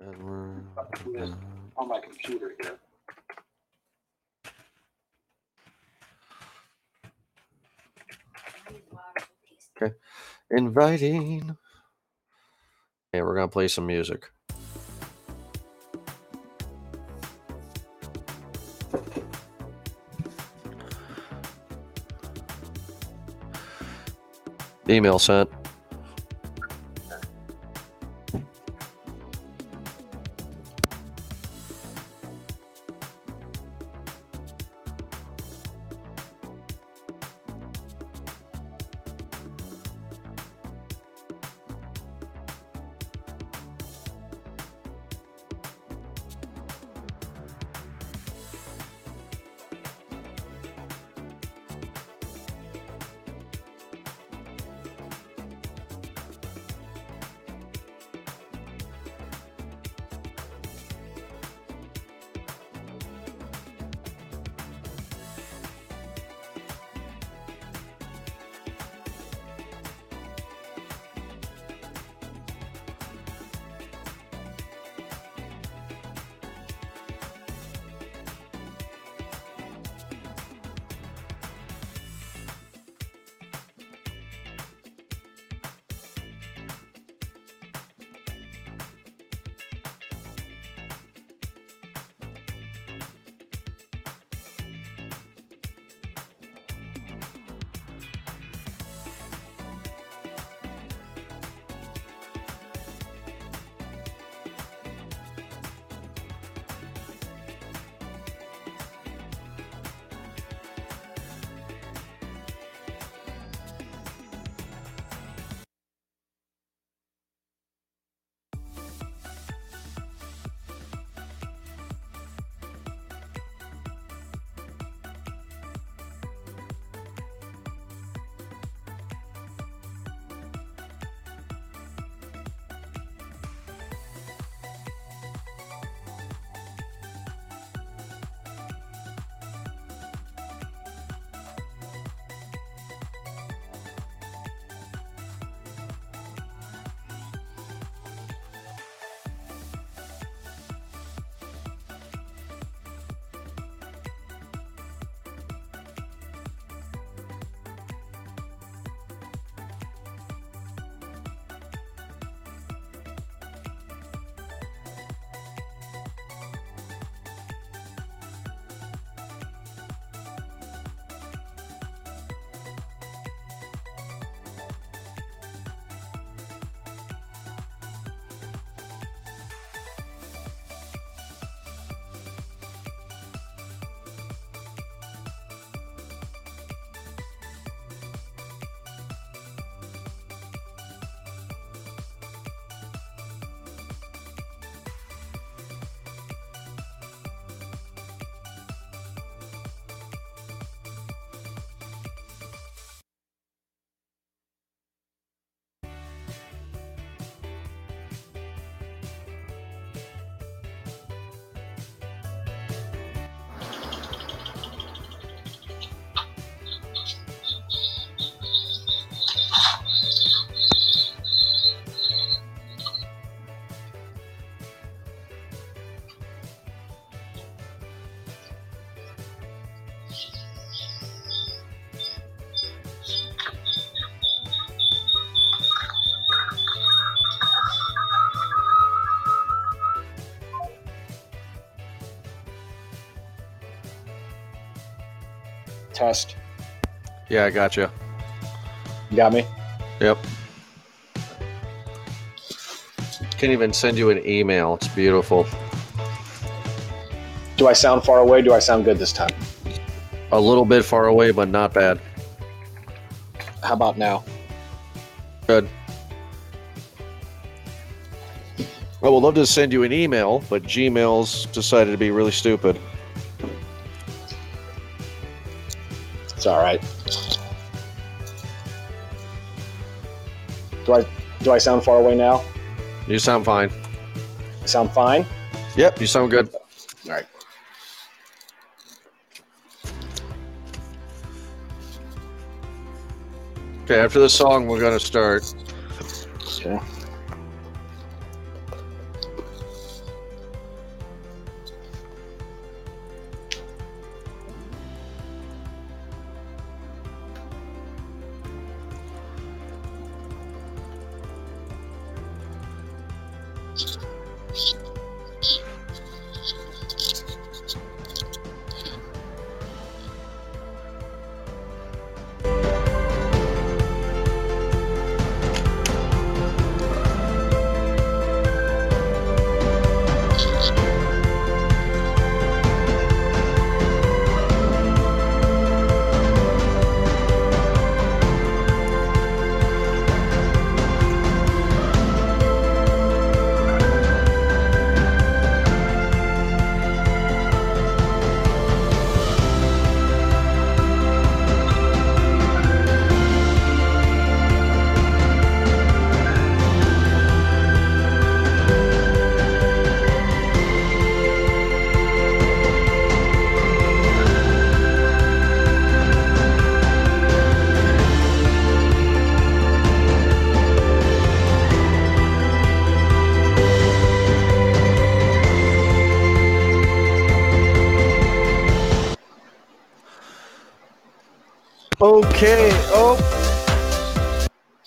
And we're Yes. on my computer here. inviting. Yeah, we're gonna play some music. Email sent. Test. Yeah, I got you. You got me? Yep. Can't even send you an email. It's beautiful. Do I sound far away? Do I sound good this time? A little bit far away, but not bad. How about now? Good. I would love to send you an email, but Gmail's decided to be really stupid. All right. Do I do I sound far away now? You sound fine. I sound fine. Yep, you sound good. All right. Okay, after the song, we're gonna start. Okay. Okay. Oh.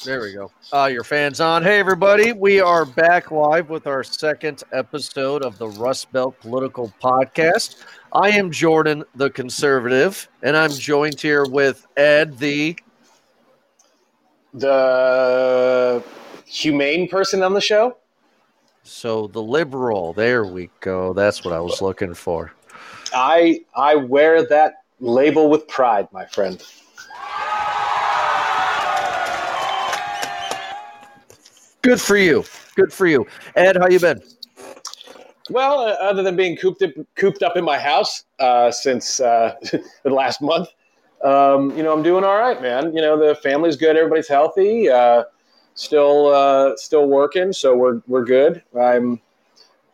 There we go. Uh, your fans on. Hey, everybody. We are back live with our second episode of the Rust Belt Political Podcast. I am Jordan, the conservative, and I'm joined here with Ed, the. The humane person on the show? So the liberal. There we go. That's what I was looking for. I I wear that label with pride, my friend. Good for you. Good for you. Ed, how you been? Well, uh, other than being cooped up, cooped up in my house uh, since uh, the last month, um, you know, I'm doing all right, man. You know, the family's good, everybody's healthy, uh, still uh, still working, so we're we're good. I'm,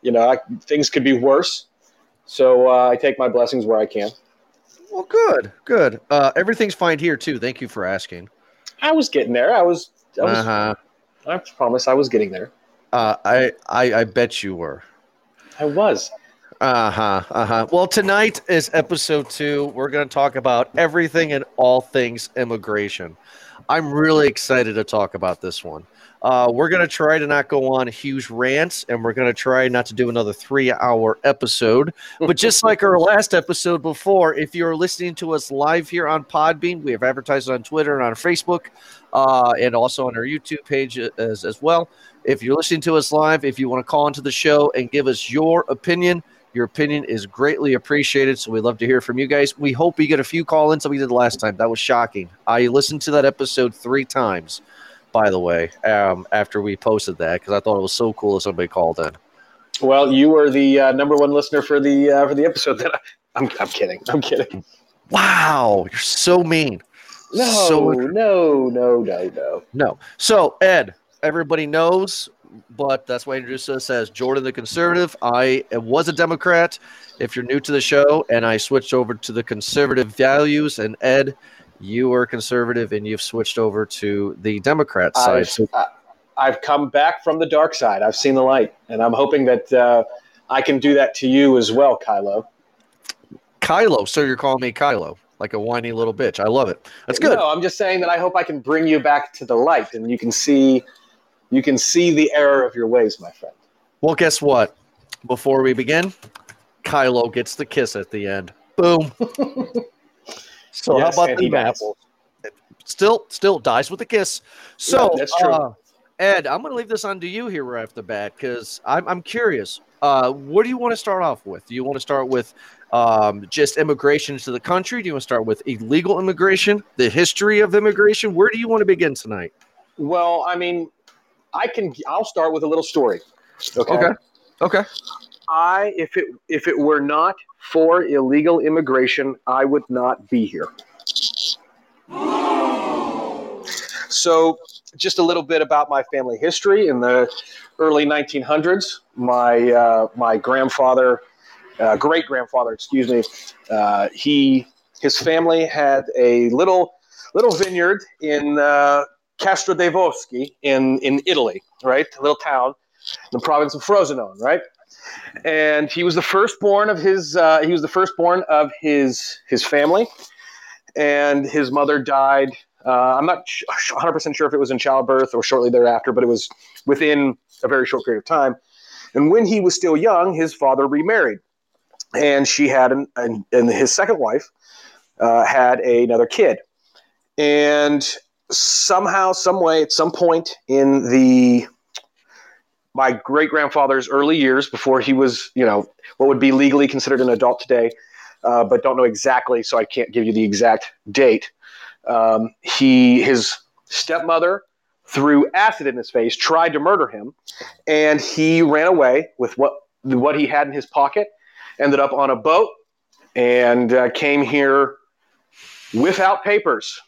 you know, I, things could be worse, so uh, I take my blessings where I can. Well, good, good. everything's fine here too. Thank you for asking. I was getting there. I was. I was uh-huh. I promise I was getting there. Uh, I, I I bet you were. I was. Uh huh. Uh huh. Well, tonight is episode two. We're going to talk about everything and all things immigration. I'm really excited to talk about this one. Uh, we're going to try to not go on huge rants and we're going to try not to do another three hour episode. But just like our last episode before, if you're listening to us live here on Podbean, we have advertised on Twitter and on Facebook uh, and also on our YouTube page as, as well. If you're listening to us live, if you want to call into the show and give us your opinion, your opinion is greatly appreciated. So we'd love to hear from you guys. We hope we get a few call ins that we did last time. That was shocking. I listened to that episode three times by the way, um, after we posted that because I thought it was so cool that somebody called in. Well, you were the uh, number one listener for the uh, for the episode. That I, am I'm, I'm kidding. I'm kidding. Wow, you're so mean. No, so, no, no, no, no, no. So Ed, everybody knows, but that's why I introduced us as Jordan the Conservative. I was a Democrat. If you're new to the show, and I switched over to the conservative values, and Ed you were conservative and you've switched over to the Democrat side. I've, I've come back from the dark side. I've seen the light, and I'm hoping that uh, I can do that to you as well, Kylo. Kylo. So you're calling me Kylo, like a whiny little bitch. I love it. That's good. No, I'm just saying that I hope I can bring you back to the light, and you can see, you can see the error of your ways, my friend. Well, guess what? Before we begin, Kylo gets the kiss at the end. Boom. So yes, how about the apples? Still, still dies with a kiss. So yeah, that's true. Uh, Ed, I'm going to leave this on to you here right off the bat because I'm, I'm curious. Uh, what do you want to start off with? Do you want to start with um, just immigration to the country? Do you want to start with illegal immigration, the history of immigration? Where do you want to begin tonight? Well, I mean, I can. I'll start with a little story. Okay. Okay. okay. I, if it if it were not for illegal immigration, I would not be here. So, just a little bit about my family history. In the early 1900s, my uh, my grandfather, uh, great grandfather, excuse me, uh, he his family had a little little vineyard in uh, Castro dei Volsci in in Italy, right, a little town in the province of Frosinone, right and he was the firstborn of his. Uh, he was the firstborn of his his family, and his mother died. Uh, I'm not 100 percent sure if it was in childbirth or shortly thereafter, but it was within a very short period of time. And when he was still young, his father remarried, and she had an, an and his second wife uh, had another kid, and somehow, some way, at some point in the my great grandfather's early years before he was, you know, what would be legally considered an adult today, uh, but don't know exactly, so I can't give you the exact date. Um, he his stepmother threw acid in his face, tried to murder him, and he ran away with what what he had in his pocket. Ended up on a boat and uh, came here without papers.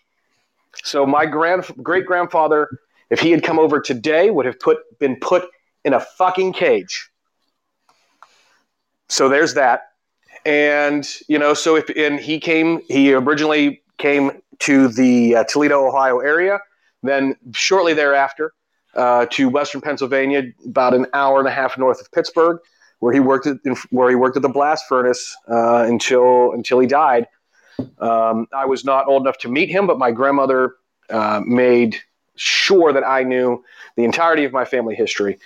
So my grand great grandfather, if he had come over today, would have put been put in a fucking cage. So there's that. And you know, so if and he came, he originally came to the uh, Toledo, Ohio area. Then shortly thereafter, uh, to Western Pennsylvania, about an hour and a half north of Pittsburgh, where he worked at where he worked at the blast furnace uh, until until he died. Um, I was not old enough to meet him, but my grandmother uh, made sure that I knew the entirety of my family history.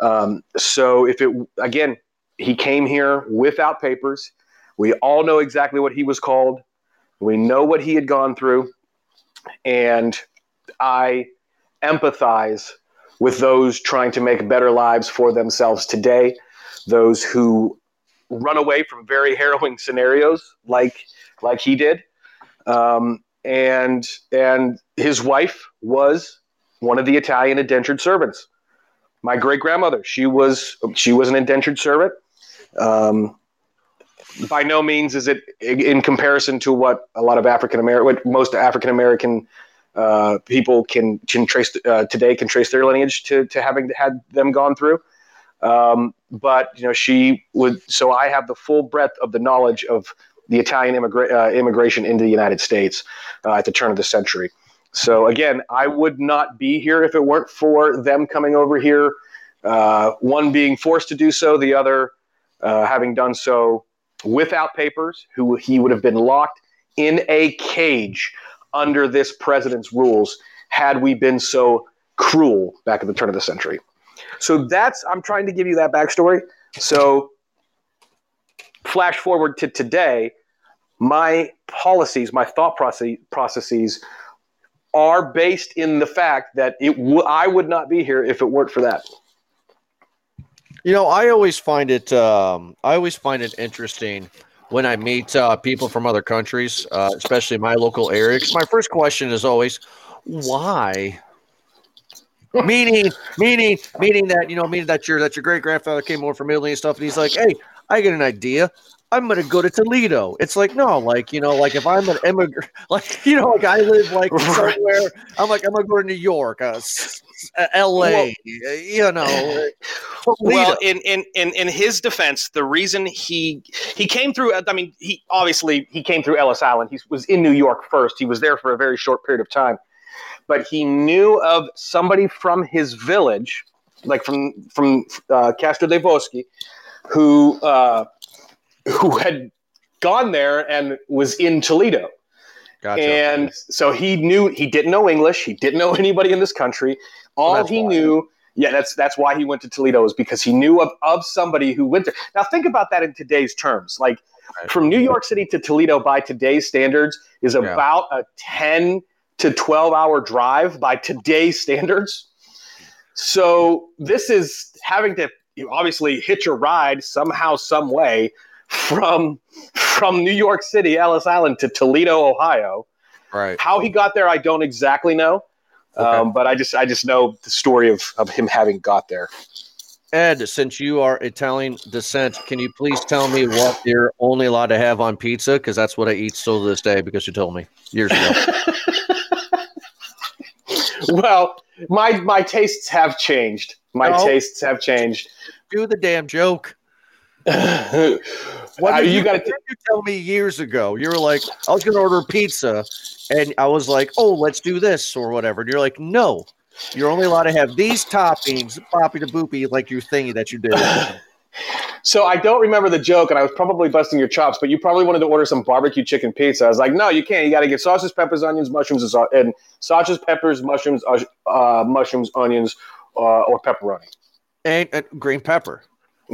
Um, so if it again, he came here without papers. We all know exactly what he was called. We know what he had gone through, and I empathize with those trying to make better lives for themselves today, those who run away from very harrowing scenarios like like he did. Um, and and his wife was one of the Italian indentured servants. My great grandmother, she was she was an indentured servant. Um, by no means is it in comparison to what a lot of African American, what most African American uh, people can can trace uh, today can trace their lineage to to having had them gone through. Um, but you know, she would. So I have the full breadth of the knowledge of the Italian immigra- uh, immigration into the United States uh, at the turn of the century. So again, I would not be here if it weren't for them coming over here. Uh, one being forced to do so, the other uh, having done so without papers. Who he would have been locked in a cage under this president's rules had we been so cruel back at the turn of the century. So that's I'm trying to give you that backstory. So flash forward to today, my policies, my thought process, processes are based in the fact that it w- I would not be here if it weren't for that. You know, I always find it. Um, I always find it interesting when I meet uh, people from other countries, uh, especially my local area. my first question is always, why? Meaning, meaning, meaning that you know, meaning that your that your great grandfather came over from Italy and stuff, and he's like, hey, I get an idea. I'm gonna go to Toledo. It's like no, like you know, like if I'm an immigrant, like you know, like I live like somewhere. I'm like I'm gonna go to New York, uh, uh L.A. Well, uh, you know. Uh, Toledo. Well, in, in in in his defense, the reason he he came through, I mean, he obviously he came through Ellis Island. He was in New York first. He was there for a very short period of time, but he knew of somebody from his village, like from from uh, Castro dei Volsci, who. Uh, who had gone there and was in Toledo. Gotcha. And so he knew he didn't know English. He didn't know anybody in this country. All well, he why. knew, yeah, that's that's why he went to Toledo is because he knew of, of somebody who went there. Now think about that in today's terms. Like right. from New York City to Toledo by today's standards is about a 10 to 12 hour drive by today's standards. So this is having to obviously hitch a ride somehow, some way from from New York City, Ellis Island to Toledo, Ohio. Right. How he got there, I don't exactly know. Okay. Um, but I just I just know the story of, of him having got there. Ed, since you are Italian descent, can you please tell me what you're only allowed to have on pizza? Because that's what I eat still to this day because you told me years ago. well, my my tastes have changed. My no. tastes have changed. Do the damn joke. what uh, you, you got to tell me years ago? You were like, I was going to order pizza, and I was like, oh, let's do this or whatever. And you're like, no, you're only allowed to have these toppings, boppy to boopy, like your thingy that you did. so I don't remember the joke, and I was probably busting your chops, but you probably wanted to order some barbecue chicken pizza. I was like, no, you can't. You got to get sausages, peppers, onions, mushrooms, and sausages, peppers, mushrooms, uh, mushrooms, onions, uh, or pepperoni and, and green pepper.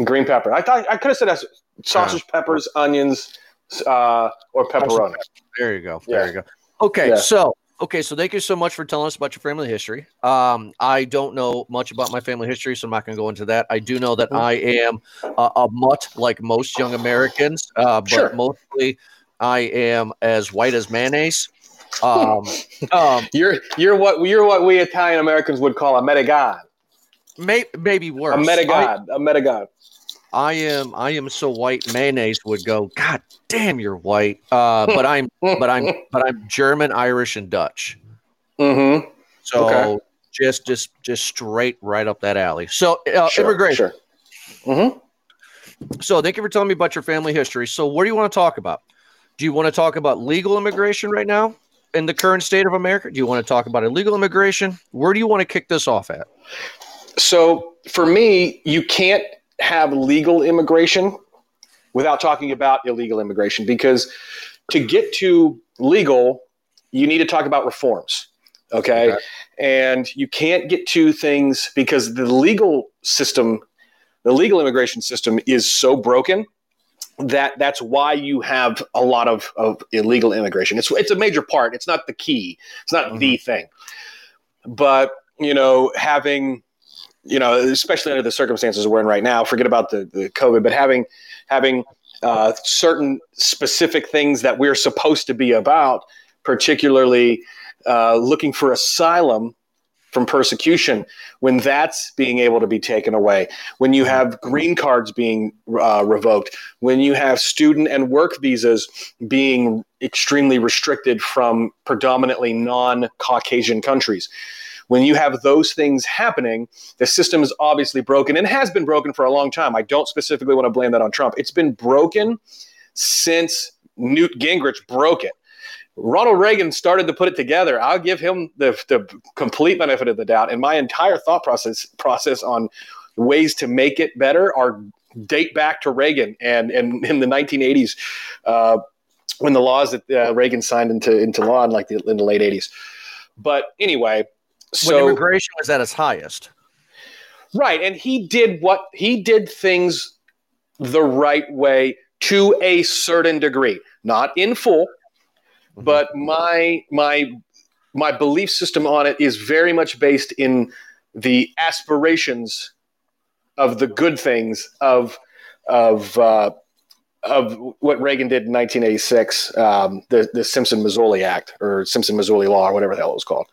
Green pepper. I thought I could have said that sausage, peppers, onions, uh, or pepperoni. There you go. Yeah. There you go. Okay, Yeah. so okay, so thank you so much for telling us about your family history. Um, I don't know much about my family history, so I'm not going to go into that. I do know that Mhm. I am a, a mutt like most young Americans, uh, but Sure. mostly I am as white as mayonnaise. Um, um, You're you're what you're what we Italian Americans would call a metagod. may, maybe worse. A metagod. A metagod. I am I am so white mayonnaise would go, God damn you're white. Uh but I'm but I'm but I'm German, Irish, and Dutch. Mm-hmm. So Okay. just just just straight right up that alley. So uh, Sure, immigration. Sure. Mm-hmm. So thank you for telling me about your family history. So what do you want to talk about? Do you want to talk about legal immigration right now in the current state of America? Do you want to talk about illegal immigration? Where do you want to kick this off at? So for me, you can't have legal immigration without talking about illegal immigration because to get to legal, you need to talk about reforms. Okay? Okay. And you can't get to things because the legal system, the legal immigration system is so broken that that's why you have a lot of, of illegal immigration. It's it's a major part. It's not the key. It's not the mm-hmm. thing. But you know, having you know, especially under the circumstances we're in right now, forget about the, the COVID, but having having uh, certain specific things that we're supposed to be about, particularly uh, looking for asylum from persecution, when that's being able to be taken away, when you have green cards being uh, revoked, when you have student and work visas being extremely restricted from predominantly non Caucasian countries. When you have those things happening, the system is obviously broken and has been broken for a long time. I don't specifically want to blame that on Trump. It's been broken since Newt Gingrich broke it. Ronald Reagan started to put it together. I'll give him the, the complete benefit of the doubt. And my entire thought process process on ways to make it better are date back to Reagan and, and in the 1980s uh, when the laws that uh, Reagan signed into into law in like the, in the late 80s. But anyway, when immigration was at its highest. Right. And he did what he did things the right way to a certain degree, not in full, Mhm. but my my my belief system on it is very much based in the aspirations of the good things of of uh, of what Reagan did in 1986, um, the the Simpson Mazzoli Act or Simpson Mazzoli Law or whatever the hell it was called.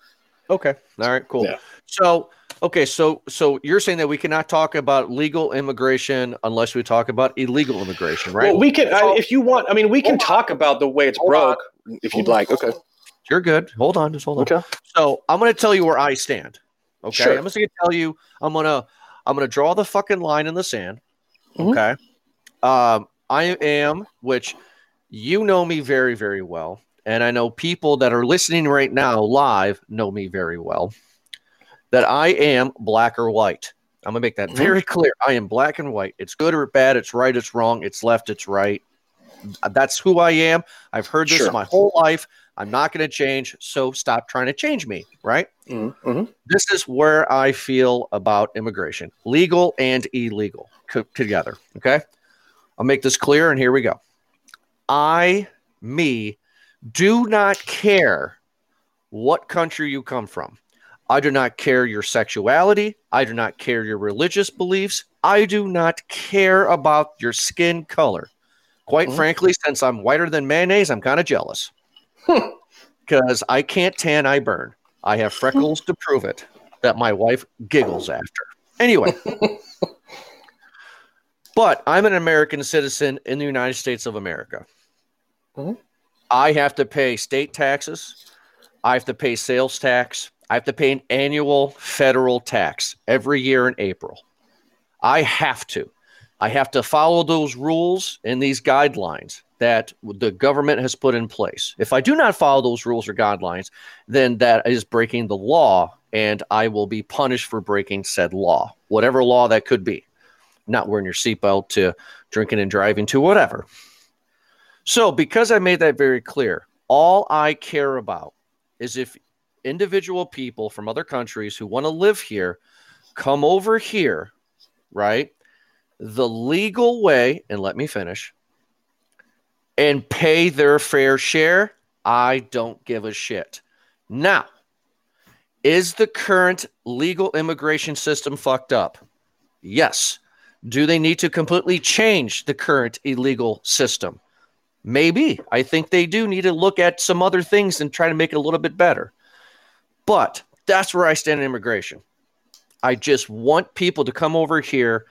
Okay. All right. Cool. Yeah. So, okay. So, so you're saying that we cannot talk about legal immigration unless we talk about illegal immigration, right? Well, we can, So- I, if you want. I mean, we can talk about the way it's Hold broke, if you'd like. Okay. you're good. Hold on. Just hold on. Okay. So, I'm going to tell you where I stand. Okay. Sure. I'm just going to tell you. I'm gonna. I'm gonna draw the fucking line in the sand. Mhm. Okay. Um, I am, which you know me very, very well, and I know people that are listening right now live know me very well. That I am black or white. I'm gonna make that Mhm. very clear. I am black and white. It's good or bad. It's right. It's wrong. It's left. It's right. That's who I am. I've heard this Sure. my whole life. I'm not going to change. So stop trying to change me. Right Mm-hmm. this is where I feel about immigration, legal and illegal co- together. Okay. I'll make this clear, and here we go. I, me, do not care what country you come from. I do not care your sexuality. I do not care your religious beliefs. I do not care about your skin color. Quite Mhm. frankly, since I'm whiter than mayonnaise, I'm kind of jealous because I can't tan, I burn. I have freckles to prove it that my wife giggles after. Anyway, but I'm an American citizen in the United States of America. Mhm. I have to pay state taxes. I have to pay sales tax. I have to pay an annual federal tax every year in April. I have to. I have to follow those rules and these guidelines that the government has put in place. If I do not follow those rules or guidelines, then that is breaking the law and I will be punished for breaking said law, whatever law that could be. Not wearing your seatbelt to drinking and driving to whatever. So, because I made that very clear, all I care about is if individual people from other countries who want to live here come over here, right? the legal way, and let me finish, and pay their fair share, I don't give a shit. Now, is the current legal immigration system fucked up? Yes. Do they need to completely change the current illegal system? Maybe. I think they do need to look at some other things and try to make it a little bit better. But that's where I stand in immigration. I just want people to come over here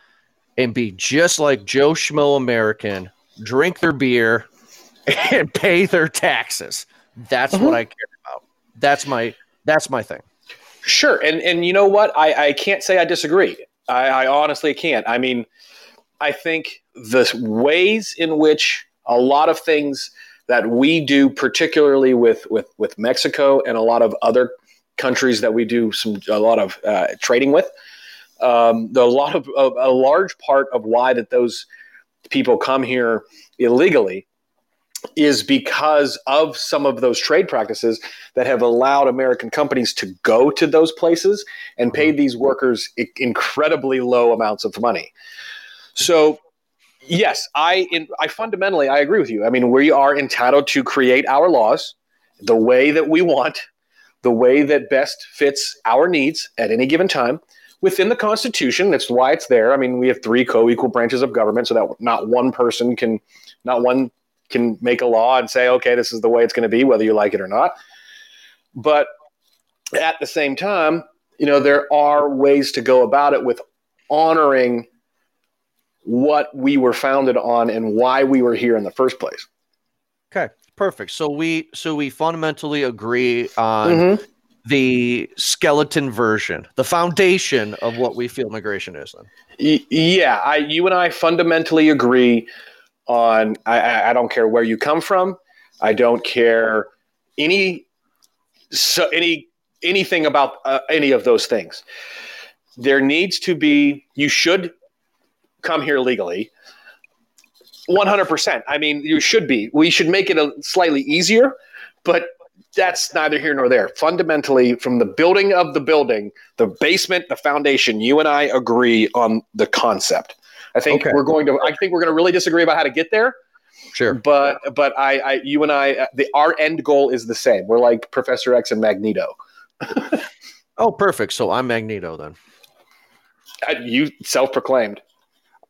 and be just like Joe Schmo American, drink their beer and pay their taxes. That's what uh-huh. I care about. That's my that's my thing. Sure, and and you know what? I I can't say I disagree. I, I honestly can't. I mean, I think the ways in which a lot of things that we do, particularly with with with Mexico and a lot of other countries that we do some a lot of uh, trading with, um, the, a lot of a, a large part of why that those people come here illegally is because of some of those trade practices that have allowed American companies to go to those places and pay these workers incredibly low amounts of money. So, yes, I in, I fundamentally I agree with you. I mean, we are entitled to create our laws the way that we want, the way that best fits our needs at any given time within the Constitution. That's why it's there. I mean, we have three co-equal branches of government, so that not one person can, not one can make a law and say, okay, this is the way it's going to be, whether you like it or not. But at the same time, you know, there are ways to go about it with honoring what we were founded on and why we were here in the first place. Okay, perfect. So we so we fundamentally agree on mm-hmm. the skeleton version, the foundation of what we feel migration is. Then, yeah, I, you and I fundamentally agree on I, I don't care where you come from. I don't care any so any anything about uh, any of those things. There needs to be you should come here legally. 100%. I mean, you should be. We should make it a slightly easier, but that's neither here nor there. Fundamentally, from the building of the building, the basement, the foundation, you and I agree on the concept. I think okay. we're going to. I think we're going to really disagree about how to get there. Sure. But but I, I you and I uh, the our end goal is the same. We're like Professor X and Magneto. oh, perfect. So I'm Magneto then. Uh, you self-proclaimed.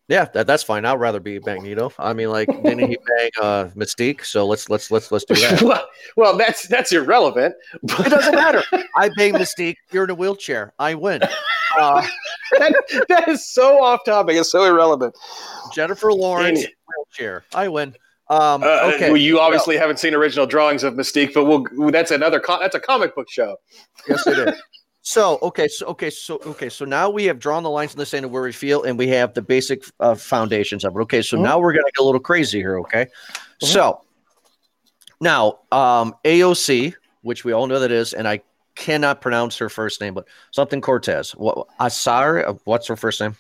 Yeah, that, that's fine. I'd rather be Magneto. I mean, like, didn't he bang uh, Mystique? So let's let's let's let's do that. well, well, that's that's irrelevant. But... It doesn't matter. I bang Mystique. You're in a wheelchair. I win. Uh, that, that is so off topic. It's so irrelevant. Jennifer Lawrence wheelchair. I win. Um, uh, okay. Well, you obviously well, haven't seen original drawings of Mystique, but we'll, that's another. that's a comic book show. Yes, it is. So okay, so okay, so okay, so now we have drawn the lines in the sand of where we feel, and we have the basic uh, foundations of it. Okay, so mm-hmm. now we're gonna get a little crazy here. Okay, mm-hmm. so now um, AOC, which we all know that is, and I cannot pronounce her first name, but something Cortez. What Asar? Uh, what's her first name?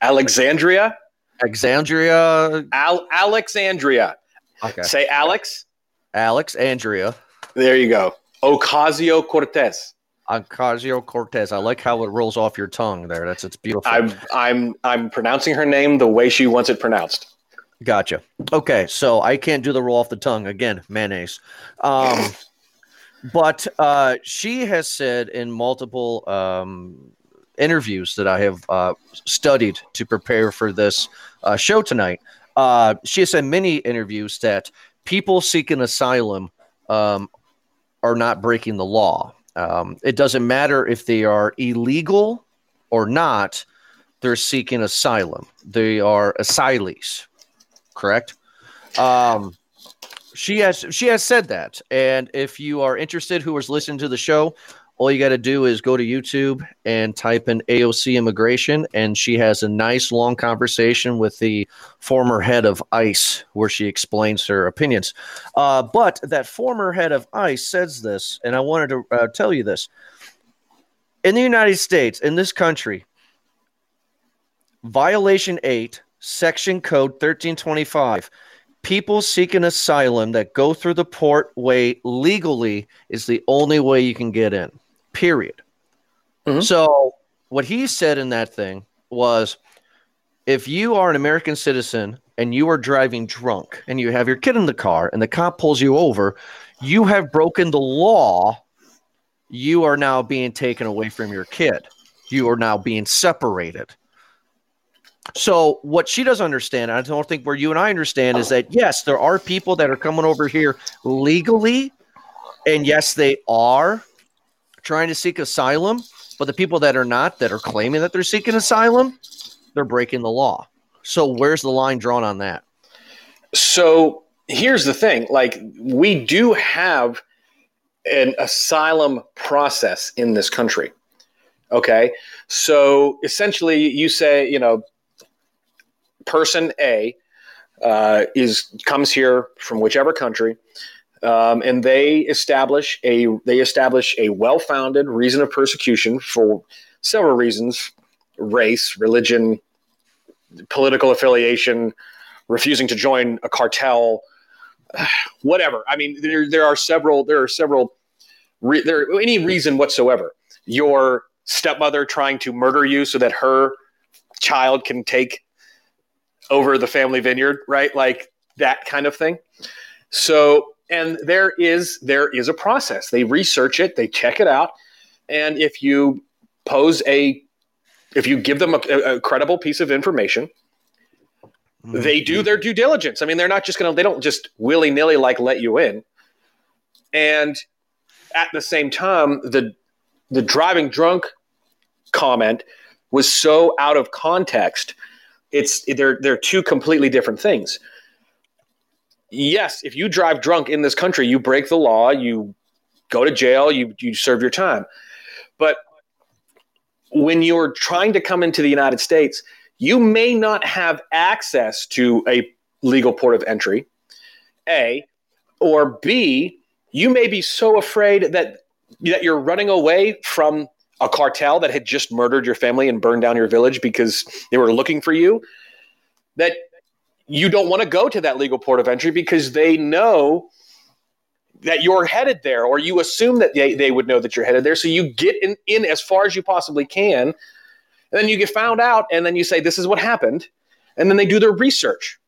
Alexandria. Alexandria. Al- Alexandria. Okay. Say Alex. Alex Andrea. There you go. Ocasio Cortez. Ocasio Cortez. I like how it rolls off your tongue there. That's it's beautiful. I'm I'm I'm pronouncing her name the way she wants it pronounced. Gotcha. Okay, so I can't do the roll off the tongue again. Mayonnaise. Um, but uh, she has said in multiple um, interviews that I have uh, studied to prepare for this uh, show tonight. Uh, she has said many interviews that people seeking asylum um, are not breaking the law. Um, it doesn't matter if they are illegal or not, they're seeking asylum. They are asylees, correct? Um, she has she has said that, and if you are interested, who is listening to the show, all you got to do is go to YouTube and type in AOC immigration, and she has a nice long conversation with the former head of ICE where she explains her opinions. Uh, but that former head of ICE says this, and I wanted to uh, tell you this. In the United States, in this country, Violation 8, Section Code 1325 people seeking asylum that go through the port way legally is the only way you can get in period. Mm-hmm. So what he said in that thing was if you are an American citizen and you are driving drunk and you have your kid in the car and the cop pulls you over, you have broken the law. You are now being taken away from your kid. You are now being separated. So what she doesn't understand, I don't think where you and I understand, is that yes, there are people that are coming over here legally, and yes, they are trying to seek asylum. But the people that are not, that are claiming that they're seeking asylum, they're breaking the law. So where's the line drawn on that? So here's the thing: like we do have an asylum process in this country. Okay, so essentially, you say, you know, person A uh, is comes here from whichever country, um, and they establish a they establish a well-founded reason of persecution for several reasons: race, religion, political affiliation, refusing to join a cartel, whatever. I mean, there there are several there are several re- there any reason whatsoever. Your stepmother trying to murder you so that her child can take over the family vineyard, right? Like that kind of thing. So, and there is there is a process. They research it, they check it out, and if you pose a if you give them a, a credible piece of information, mm-hmm. they do their due diligence. I mean, they're not just going to they don't just willy nilly like let you in. And at the same time, the the driving drunk comment was so out of context it's they're they're two completely different things. Yes, if you drive drunk in this country, you break the law, you go to jail, you you serve your time. But when you're trying to come into the United States, you may not have access to a legal port of entry. A or B, you may be so afraid that that you're running away from a cartel that had just murdered your family and burned down your village because they were looking for you, that you don't want to go to that legal port of entry because they know that you're headed there, or you assume that they, they would know that you're headed there. So you get in, in as far as you possibly can, and then you get found out, and then you say, This is what happened. And then they do their research.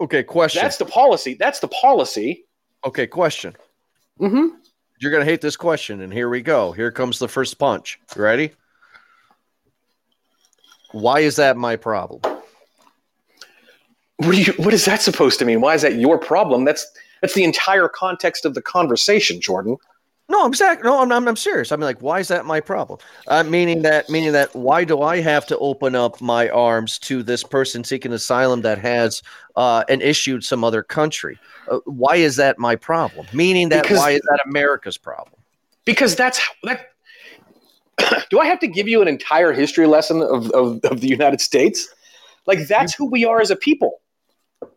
Okay, question. That's the policy. That's the policy. Okay, question. Mm-hmm. You're going to hate this question, and here we go. Here comes the first punch. You ready? Why is that my problem? What, you, what is that supposed to mean? Why is that your problem? That's that's the entire context of the conversation, Jordan. No, I'm exactly. No, I'm, I'm, I'm serious. I mean, like, why is that my problem? Uh, meaning that, meaning that, why do I have to open up my arms to this person seeking asylum that has uh, an issued some other country? Uh, why is that my problem? Meaning that, because, why is that America's problem? Because that's that. do I have to give you an entire history lesson of, of, of the United States? Like, that's who we are as a people.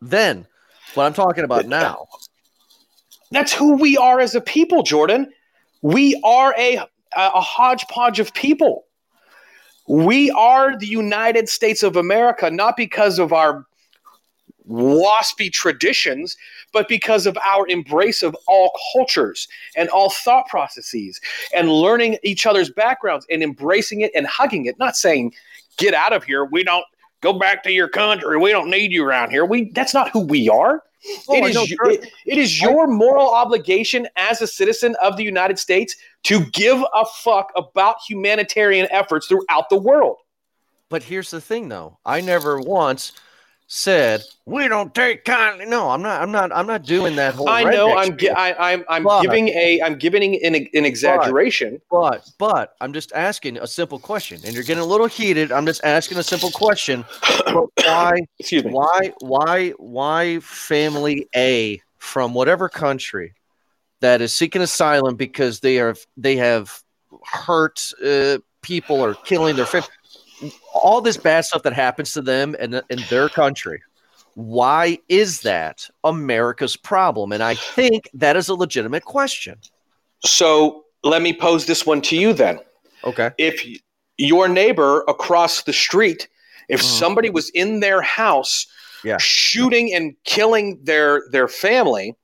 Then, what I'm talking about now. That's who we are as a people, Jordan. We are a, a hodgepodge of people. We are the United States of America, not because of our waspy traditions, but because of our embrace of all cultures and all thought processes and learning each other's backgrounds and embracing it and hugging it, not saying, get out of here. We don't go back to your country. We don't need you around here. We that's not who we are. Oh, it, is, it, it is your moral obligation as a citizen of the United States to give a fuck about humanitarian efforts throughout the world. But here's the thing, though. I never once said we don't take kindly. No, I'm not. I'm not. I'm not doing that whole. I know. I'm. Gi- I, I'm. I'm but, giving a. I'm giving an, an exaggeration. But, but but I'm just asking a simple question, and you're getting a little heated. I'm just asking a simple question. why? Excuse me. Why? Why? Why family A from whatever country that is seeking asylum because they are they have hurt uh, people or killing their family all this bad stuff that happens to them and in their country. Why is that America's problem? And I think that is a legitimate question. So let me pose this one to you then. Okay. If your neighbor across the street, if mm-hmm. somebody was in their house yeah. shooting and killing their their family,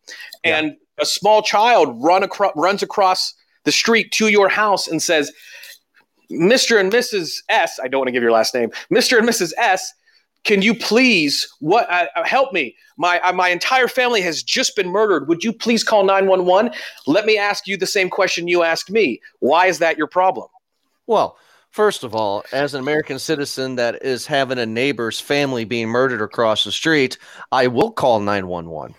yeah. and a small child run across runs across the street to your house and says, Mr. and Mrs. S, I don't want to give your last name, Mr. and Mrs. S, can you please what uh, uh, help me? My uh, my entire family has just been murdered. Would you please call 911? Let me ask you the same question you asked me. Why is that your problem? Well, first of all, as an American citizen that is having a neighbor's family being murdered across the street, I will call 911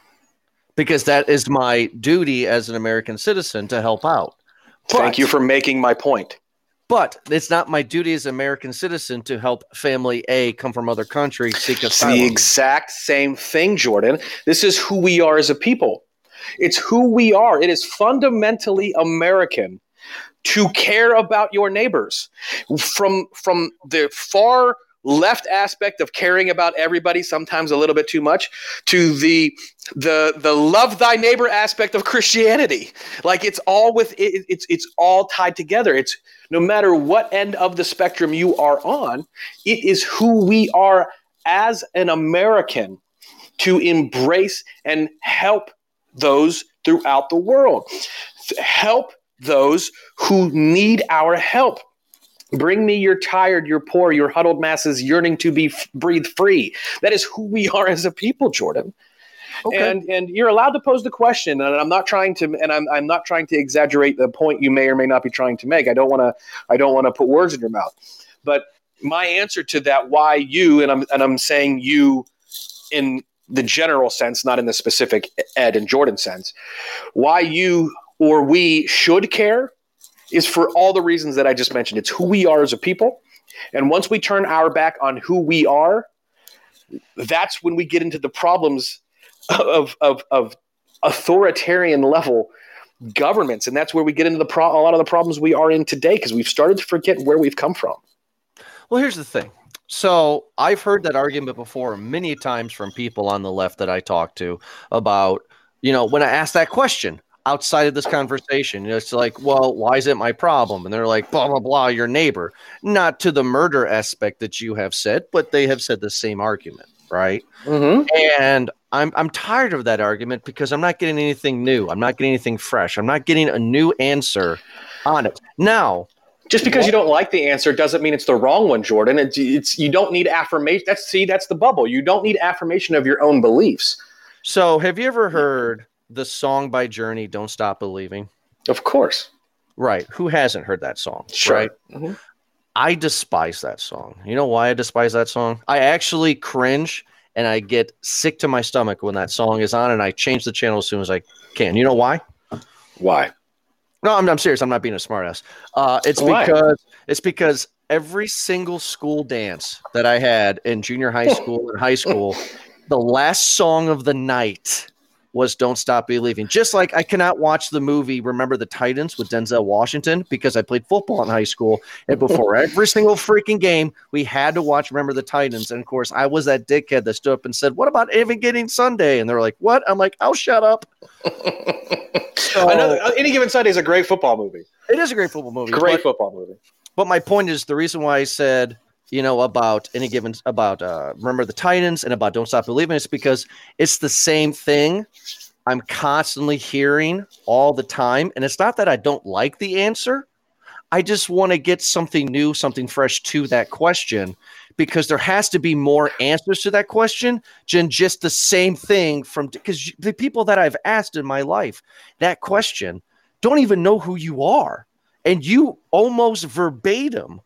because that is my duty as an American citizen to help out. But, Thank you for making my point. But it's not my duty as an American citizen to help family A come from other country seek asylum. It's the exact same thing, Jordan. This is who we are as a people. It's who we are. It is fundamentally American to care about your neighbors. From from the far left aspect of caring about everybody sometimes a little bit too much to the the the love thy neighbor aspect of christianity. Like it's all with it, it's it's all tied together. It's no matter what end of the spectrum you are on it is who we are as an american to embrace and help those throughout the world. Help those who need our help Bring me your tired, your poor, your huddled masses yearning to be f- breathe free. That is who we are as a people, Jordan. Okay. And and you're allowed to pose the question, and I'm not trying to, and I'm, I'm not trying to exaggerate the point you may or may not be trying to make. I don't want to I don't want to put words in your mouth, but my answer to that, why you, and I'm and I'm saying you in the general sense, not in the specific Ed and Jordan sense, why you or we should care is for all the reasons that I just mentioned. It's who we are as a people. And once we turn our back on who we are, that's when we get into the problems of, of, of authoritarian level governments. And that's where we get into the pro- a lot of the problems we are in today because we've started to forget where we've come from. Well, here's the thing. So I've heard that argument before many times from people on the left that I talk to about, you know, when I ask that question, outside of this conversation. It's like, well, why is it my problem? And they're like, blah, blah, blah, your neighbor. Not to the murder aspect that you have said, but they have said the same argument, right? Mm-hmm. And I'm, I'm tired of that argument because I'm not getting anything new. I'm not getting anything fresh. I'm not getting a new answer on it. Now, just because what? you don't like the answer doesn't mean it's the wrong one, Jordan. It's, it's you don't need affirmation. That's see, that's the bubble. You don't need affirmation of your own beliefs. So, have you ever heard the song by Journey, "Don't Stop Believing"? Of course. Right. Who hasn't heard that song? Sure. Right. Mm-hmm. I despise that song. You know why I despise that song? I actually cringe and I get sick to my stomach when that song is on, and I change the channel as soon as I can. You know why? Why? No, I'm, I'm serious. I'm not being a smartass. Uh, it's why? because it's because every single school dance that I had in junior high school and high school, the last song of the night was Don't Stop Believing. Just like I cannot watch the movie Remember the Titans with Denzel Washington because I played football in high school. And before every single freaking game, we had to watch Remember the Titans. And of course, I was that dickhead that stood up and said, What about Any Given Sunday? And they're like, What? I'm like, I'll shut up. so, know Any Given Sunday is a great football movie. It is a great football movie. Great but, football movie. But my point is the reason why I said you know, about any given about uh, remember the Titans and about Don't Stop Believing. It's because it's the same thing. I'm constantly hearing all the time, and it's not that I don't like the answer. I just want to get something new, something fresh to that question because there has to be more answers to that question than just the same thing from because the people that I've asked in my life that question don't even know who you are. And you almost verbatim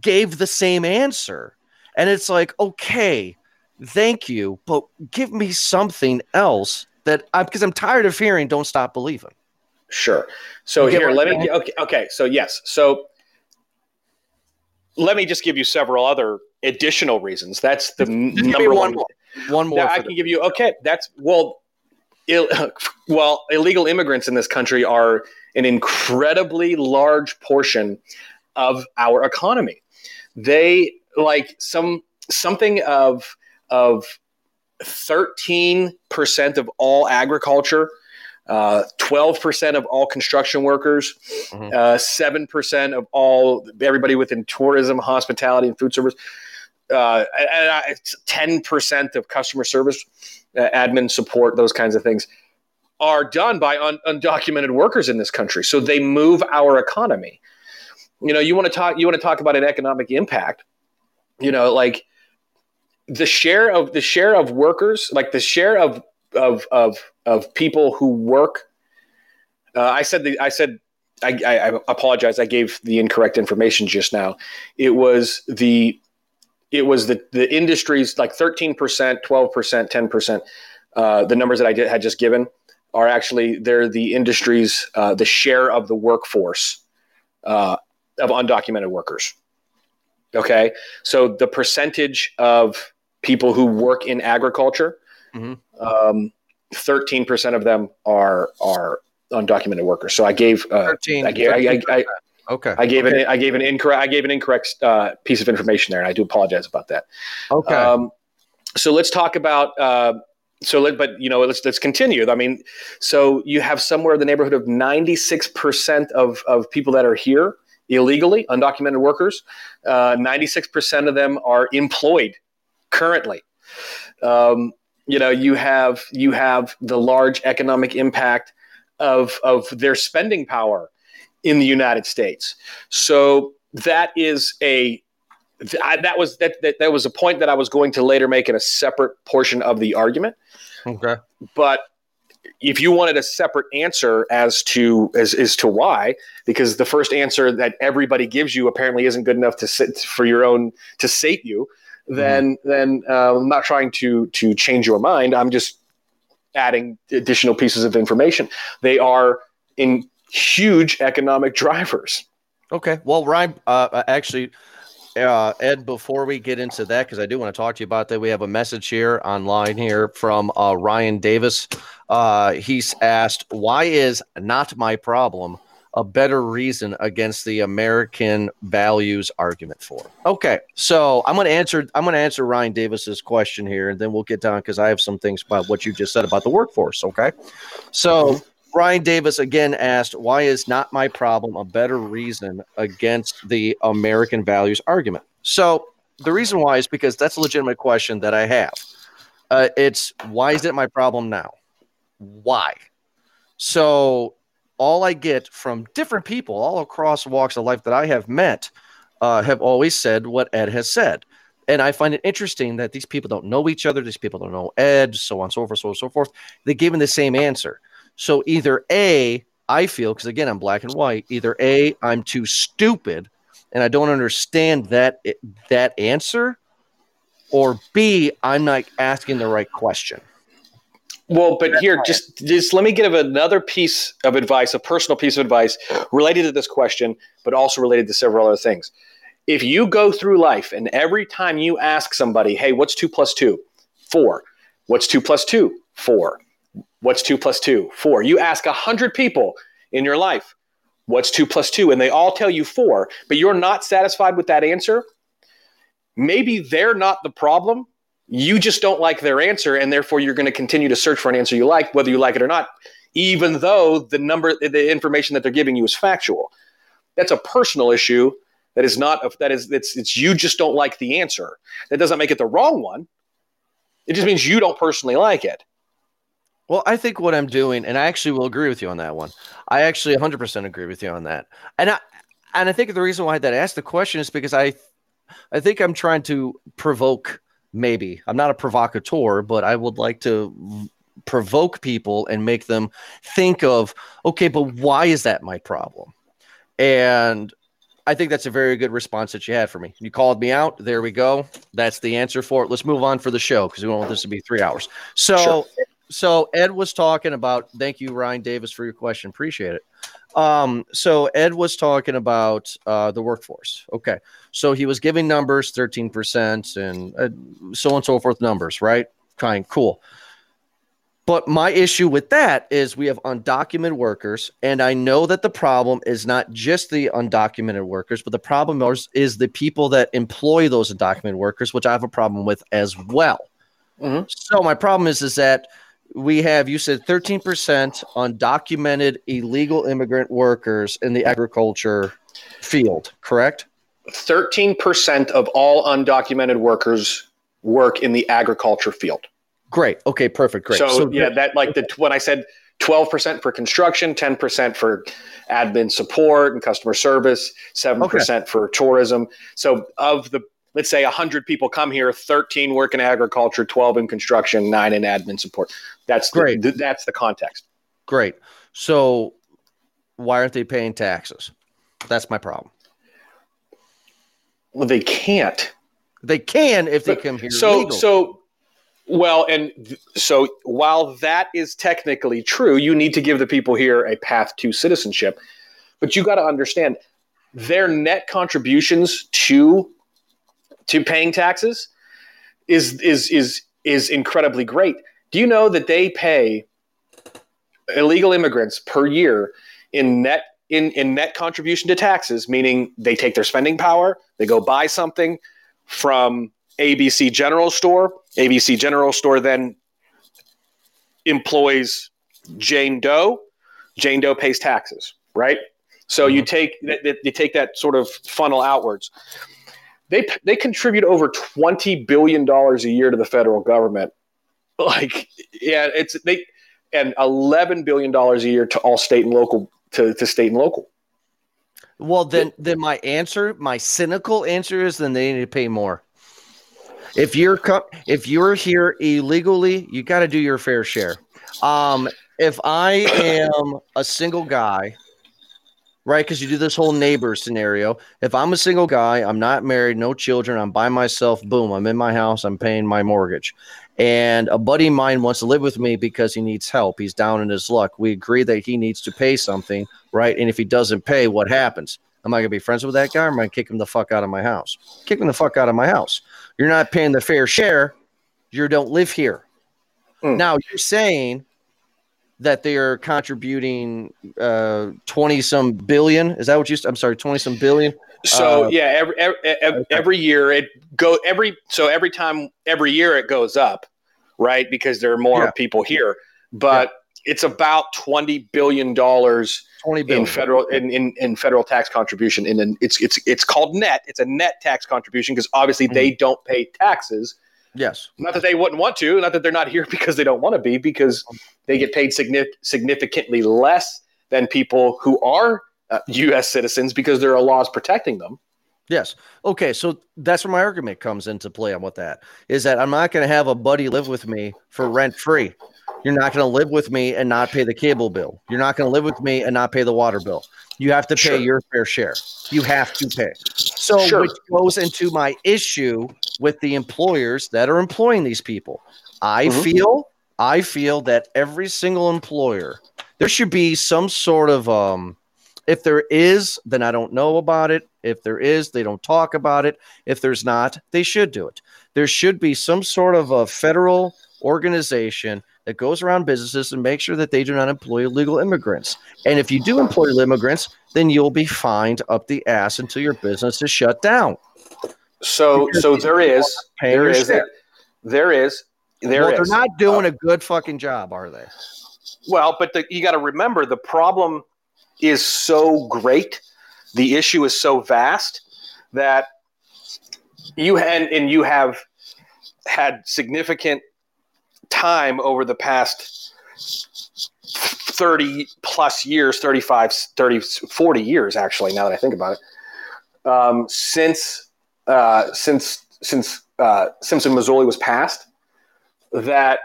gave the same answer. And it's like, okay, thank you, but give me something else that I because I'm tired of hearing "Don't Stop Believing." Sure. So here, let me. Okay. Okay. So yes. So let me just give you several other additional reasons. That's the number one. One more. One more I can the- give you. Okay. That's well. Ill, well, illegal immigrants in this country are an incredibly large portion of our economy they like some something of of 13% of all agriculture uh, 12% of all construction workers, mm-hmm. uh, 7% of all everybody within tourism, hospitality, and food service, uh, and, 10% of customer service, uh, admin support, those kinds of things are done by un- undocumented workers in this country. So they move our economy you know, you want to talk you want to talk about an economic impact. You know, like the share of the share of workers, like the share of of of of people who work. Uh, I said the I said I, I, apologize. I gave the incorrect information just now. It was the it was the the industries like thirteen percent, twelve percent, ten percent. Uh, the numbers that I did, had just given are actually they're the industries uh, the share of the workforce uh, of undocumented workers. Okay, so the percentage of people who work in agriculture, mm-hmm. um, 13% of them are are undocumented workers. So I gave uh, 13, I gave, 13 I, I, okay. I gave okay. an I gave an incorrect I gave an incorrect uh, piece of information there, and I do apologize about that. Okay. Um, so let's talk about. Uh, so let, but you know, let's let's continue. I mean, so you have somewhere in the neighborhood of ninety six percent of of people that are here illegally, undocumented workers. Uh, ninety six percent of them are employed currently. Um, you know, you have you have the large economic impact of of their spending power in the United States. So that is a that was that, that that was a point that I was going to later make in a separate portion of the argument. Okay. But if you wanted a separate answer as to as, as to why, because the first answer that everybody gives you apparently isn't good enough to sit for your own to sate you, then mm-hmm. then uh, I'm not trying to to change your mind. I'm just adding additional pieces of information. They are in huge economic drivers. Okay. Well, Ryan, uh, actually, uh, Ed, before we get into that, because I do want to talk to you about that, we have a message here online here from uh, Ryan Davis. Uh, he's asked, "Why is not my problem a better reason against the American values argument for?" Okay, so I'm going to answer. I'm going to answer Ryan Davis's question here, and then we'll get down because I have some things about what you just said about the workforce. Okay, so. Ryan Davis again asked, Why is not my problem a better reason against the American values argument? So, the reason why is because that's a legitimate question that I have. Uh, it's why is it my problem now? Why? So, all I get from different people all across walks of life that I have met uh, have always said what Ed has said. And I find it interesting that these people don't know each other. These people don't know Ed, so on, so forth, so on, so forth. They give him the same answer. So either A, I feel, because again, I'm black and white, either A, I'm too stupid and I don't understand that eh, that answer, or B, I'm not asking the right question. Well, but here, just just let me give another piece of advice, a personal piece of advice related to this question, but also related to several other things. If you go through life and every time you ask somebody, "Hey, what's two plus two? Four. What's two plus two? Four. What's two plus two? Four. You ask a hundred people in your life, what's two plus two? And they all tell you four, but you're not satisfied with that answer. Maybe they're not the problem. You just don't like their answer, and therefore you're going to continue to search for an answer you like, whether you like it or not, even though the number, the information that they're giving you is factual. That's a personal issue. That is not. That is. It's. It's you just don't like the answer. That doesn't make it the wrong one. It just means you don't personally like it. Well, I think what I'm doing, and I actually will agree with you on that one. I actually 100% agree with you on that. And I, and I think the reason why that asked the question is because I, I think I'm trying to provoke. Maybe I'm not a provocateur, but I would like to provoke people and make them think of, okay, but why is that my problem? And I think that's a very good response that you had for me. You called me out. There we go. That's the answer for it. Let's move on for the show because we don't want this to be three hours. So. Sure so Ed was talking about. Thank you, Ryan Davis, for your question. Appreciate it. Um, so Ed was talking about uh, the workforce. Okay, so he was giving numbers, thirteen percent, and uh, so on and so forth. Numbers, right? Kind cool. But my issue with that is we have undocumented workers, and I know that the problem is not just the undocumented workers, but the problem is, is the people that employ those undocumented workers, which I have a problem with as well. Mm-hmm. So my problem is is that we have you said 13% undocumented illegal immigrant workers in the agriculture field, correct? 13% of all undocumented workers work in the agriculture field. Great. Okay, perfect. Great. So, so yeah, that like the when I said 12% for construction, 10% for admin support and customer service, 7% okay. for tourism. So of the let's say 100 people come here 13 work in agriculture 12 in construction 9 in admin support. That's great. the, that's the context. Great. So why aren't they paying taxes? That's my problem. Well they can't. They can if they come here so legal. so well, and th- so while that is technically true, you need to give the people here a path to citizenship. But you got to understand their net contributions to to paying taxes is is is is incredibly great. Do you know that they pay illegal immigrants per year in net in, in net contribution to taxes, meaning they take their spending power, they go buy something from ABC General Store. ABC General Store then employs Jane Doe. Jane Doe pays taxes, right? So mm-hmm. you take you take that sort of funnel outwards. They they contribute over twenty billion dollars a year to the federal government. Like, yeah, it's they and eleven billion dollars a year to all state and local to, to state and local. Well, then, then my answer, my cynical answer is, then they need to pay more. If you're if you're here illegally, you got to do your fair share. Um, if I am a single guy, right? Because you do this whole neighbor scenario. If I'm a single guy, I'm not married, no children, I'm by myself. Boom, I'm in my house. I'm paying my mortgage, and a buddy of mine wants to live with me because he needs help. He's down in his luck. We agree that he needs to pay something, right? And if he doesn't pay, what happens? Am I gonna be friends with that guy? Or am I gonna kick him the fuck out of my house? Kick him the fuck out of my house. You're not paying the fair share. You don't live here. Mm. Now you're saying that they are contributing uh, 20 some billion. Is that what you? I'm sorry, 20 some billion. So uh, yeah, every every, every, every year it go every so every time every year it goes up, right? Because there are more yeah. people here, but yeah. it's about 20 billion dollars 20 billion. in federal in, in, in federal tax contribution and then it's it's it's called net it's a net tax contribution because obviously mm-hmm. they don't pay taxes yes not that they wouldn't want to not that they're not here because they don't want to be because they get paid significant, significantly less than people who are uh, us citizens because there are laws protecting them Yes. Okay. So that's where my argument comes into play on what that is that I'm not going to have a buddy live with me for rent free. You're not going to live with me and not pay the cable bill. You're not going to live with me and not pay the water bill. You have to pay sure. your fair share. You have to pay. So, sure. which goes into my issue with the employers that are employing these people. I mm-hmm. feel, I feel that every single employer, there should be some sort of, um, if there is, then I don't know about it. If there is, they don't talk about it. If there's not, they should do it. There should be some sort of a federal organization that goes around businesses and makes sure that they do not employ illegal immigrants. And if you do employ immigrants, then you'll be fined up the ass until your business is shut down. So, because so there is, there is, there is, there well, is. They're not doing uh, a good fucking job, are they? Well, but the, you got to remember the problem is so great, the issue is so vast that you and, and you have had significant time over the past 30 plus years 35 30 40 years actually now that i think about it um, since uh, since since uh, simpson mazzoli was passed that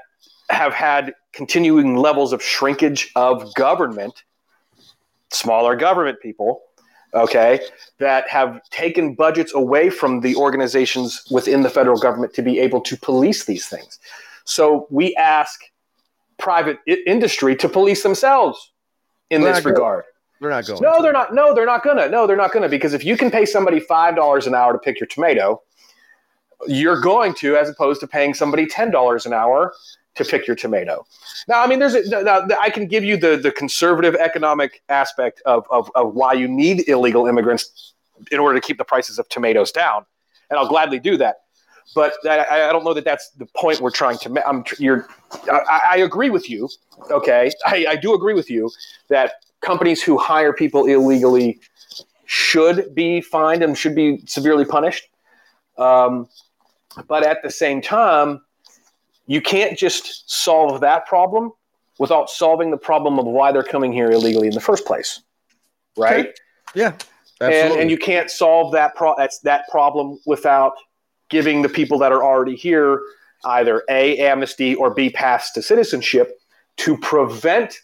have had continuing levels of shrinkage of government smaller government people okay that have taken budgets away from the organizations within the federal government to be able to police these things so we ask private I- industry to police themselves in they're this regard. They're not going. No, to. they're not. No, they're not gonna. No, they're not gonna. Because if you can pay somebody five dollars an hour to pick your tomato, you're going to, as opposed to paying somebody ten dollars an hour to pick your tomato. Now, I mean, there's a, now, I can give you the the conservative economic aspect of, of of why you need illegal immigrants in order to keep the prices of tomatoes down, and I'll gladly do that but I, I, don't know that that's the point we're trying to make. I'm, you're, I, I, agree with you. Okay, I, I do agree with you that companies who hire people illegally should be fined and should be severely punished. Um, but at the same time, you can't just solve that problem without solving the problem of why they're coming here illegally in the first place. Right? Okay. Yeah. And, and you can't solve that pro- that's that problem without giving the people that are already here either A, amnesty, or B, pass to citizenship to prevent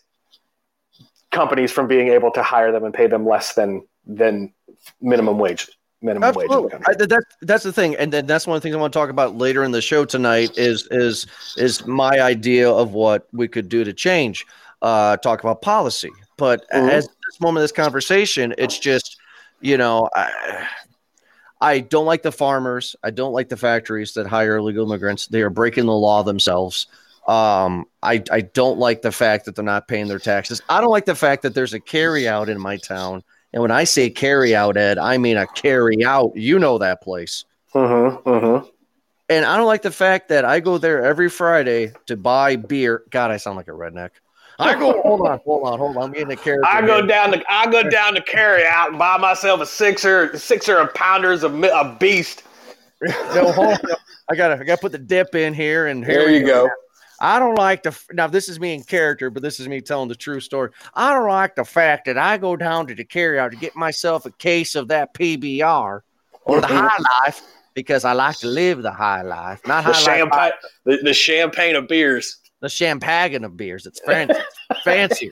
companies from being able to hire them and pay them less than than minimum wage minimum Absolutely. wage. I, that's that's the thing, and then that's one of the things I want to talk about later in the show tonight. Is is is my idea of what we could do to change. Uh, talk about policy, but mm-hmm. as this moment of this conversation, it's just you know. I, I don't like the farmers. I don't like the factories that hire illegal immigrants. They are breaking the law themselves. Um, I, I don't like the fact that they're not paying their taxes. I don't like the fact that there's a carry out in my town. And when I say carry out, Ed, I mean a carry out. You know that place. Mm-hmm, mm-hmm. And I don't like the fact that I go there every Friday to buy beer. God, I sound like a redneck. I go. hold on, hold on, hold on. I'm getting a character. I go here. down to I go down to carry out and buy myself a sixer, sixer of pounders of a beast. no, hold on. I gotta I gotta put the dip in here, and here you go. go. I don't like the now. This is me in character, but this is me telling the true story. I don't like the fact that I go down to the carryout to get myself a case of that PBR or the high life because I like to live the high life, not the champagne, the, the, champagne of beers, the champagne of beers. It's fancy, fancy.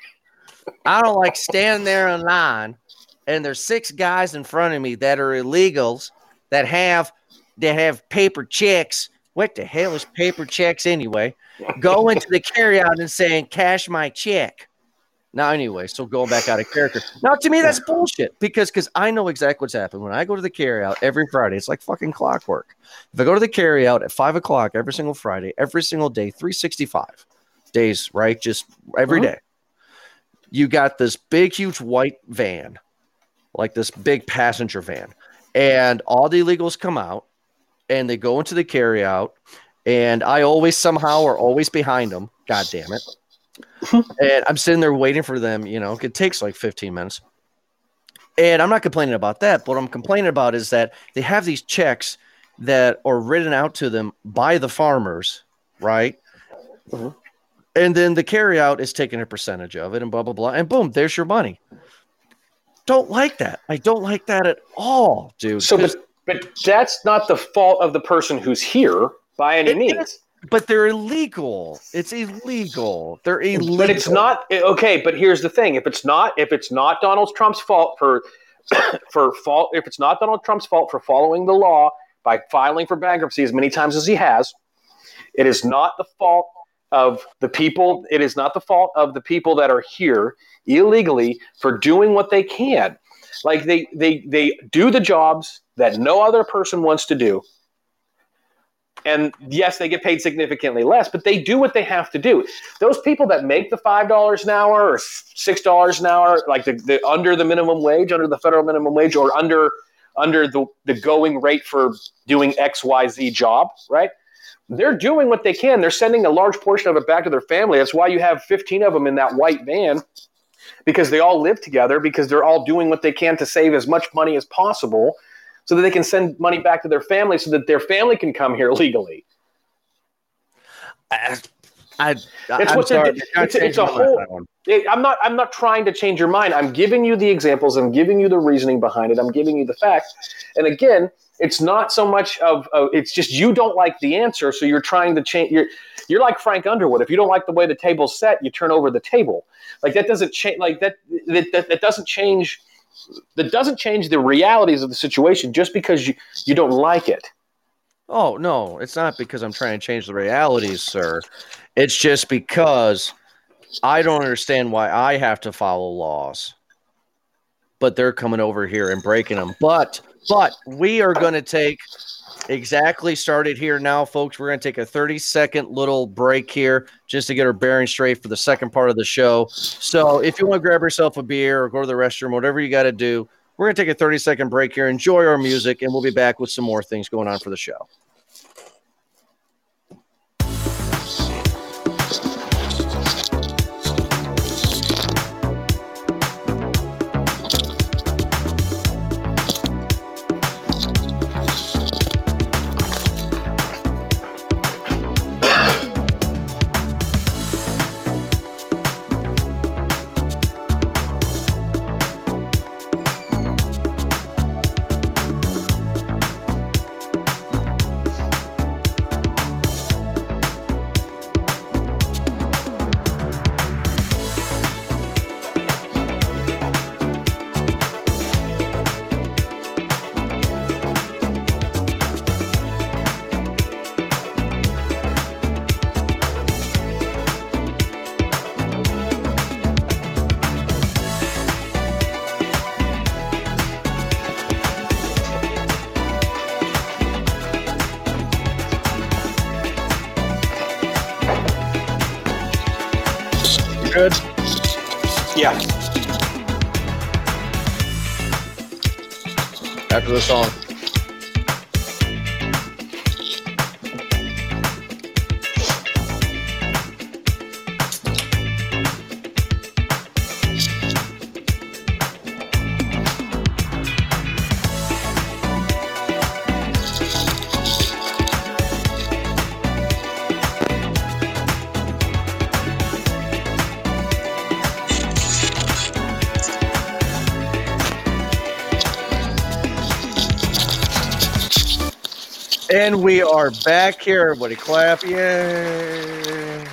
I don't like standing there in line, and there's six guys in front of me that are illegals that have that have paper checks. What the hell is paper checks anyway? go into the carryout and saying, cash my check. Now, anyway, so going back out of character. Now, to me, that's bullshit because because I know exactly what's happened. When I go to the carryout every Friday, it's like fucking clockwork. If I go to the carryout at five o'clock every single Friday, every single day, 365 days, right? Just every uh-huh. day, you got this big, huge white van, like this big passenger van. And all the illegals come out and they go into the carryout and I always somehow are always behind them. God damn it. And I'm sitting there waiting for them. You know, it takes like 15 minutes. And I'm not complaining about that. What I'm complaining about is that they have these checks that are written out to them by the farmers, right? Mm-hmm. And then the carryout is taking a percentage of it and blah, blah, blah. And boom, there's your money. Don't like that. I don't like that at all, dude. So, but, but that's not the fault of the person who's here by any it, means. But they're illegal. It's illegal. They're illegal. But it's not eh, okay. But here's the thing: if it's not, if it's not Donald Trump's fault for for fault, if it's not Donald Trump's fault for following the law by filing for bankruptcy as many times as he has, it is not the fault of the people. It is not the fault of the people that are here illegally for doing what they can. Like they they they do the jobs that no other person wants to do and yes, they get paid significantly less, but they do what they have to do. Those people that make the five dollars an hour or six dollars an hour, like the, the under the minimum wage, under the federal minimum wage, or under under the, the going rate for doing XYZ job, right? They're doing what they can. They're sending a large portion of it back to their family. That's why you have 15 of them in that white van because they all live together because they're all doing what they can to save as much money as possible so that they can send money back to their family so that their family can come here legally. I, I, it's I'm what's sorry, it's, it's a whole. It, I'm not. I'm not trying to change your mind. I'm giving you the examples. I'm giving you the reasoning behind it. I'm giving you the facts. And again, it's not so much of. Uh, it's just you don't like the answer, so you're trying to change. You're you're like Frank Underwood. If you don't like the way the table's set, you turn over the table. Like that doesn't change. Like that, that, that. That doesn't change that doesn't change the realities of the situation just because you, you don't like it. Oh, no, it's not because I'm trying to change the realities, sir. It's just because I don't understand why I have to follow laws. But they're coming over here and breaking them. But but we are going to take exactly started here now, folks. We're going to take a 30 second little break here just to get our bearing straight for the second part of the show. So if you want to grab yourself a beer or go to the restroom, whatever you got to do, we're going to take a 30 second break here, enjoy our music, and we'll be back with some more things going on for the show. And we are back here. Everybody clap. Yay.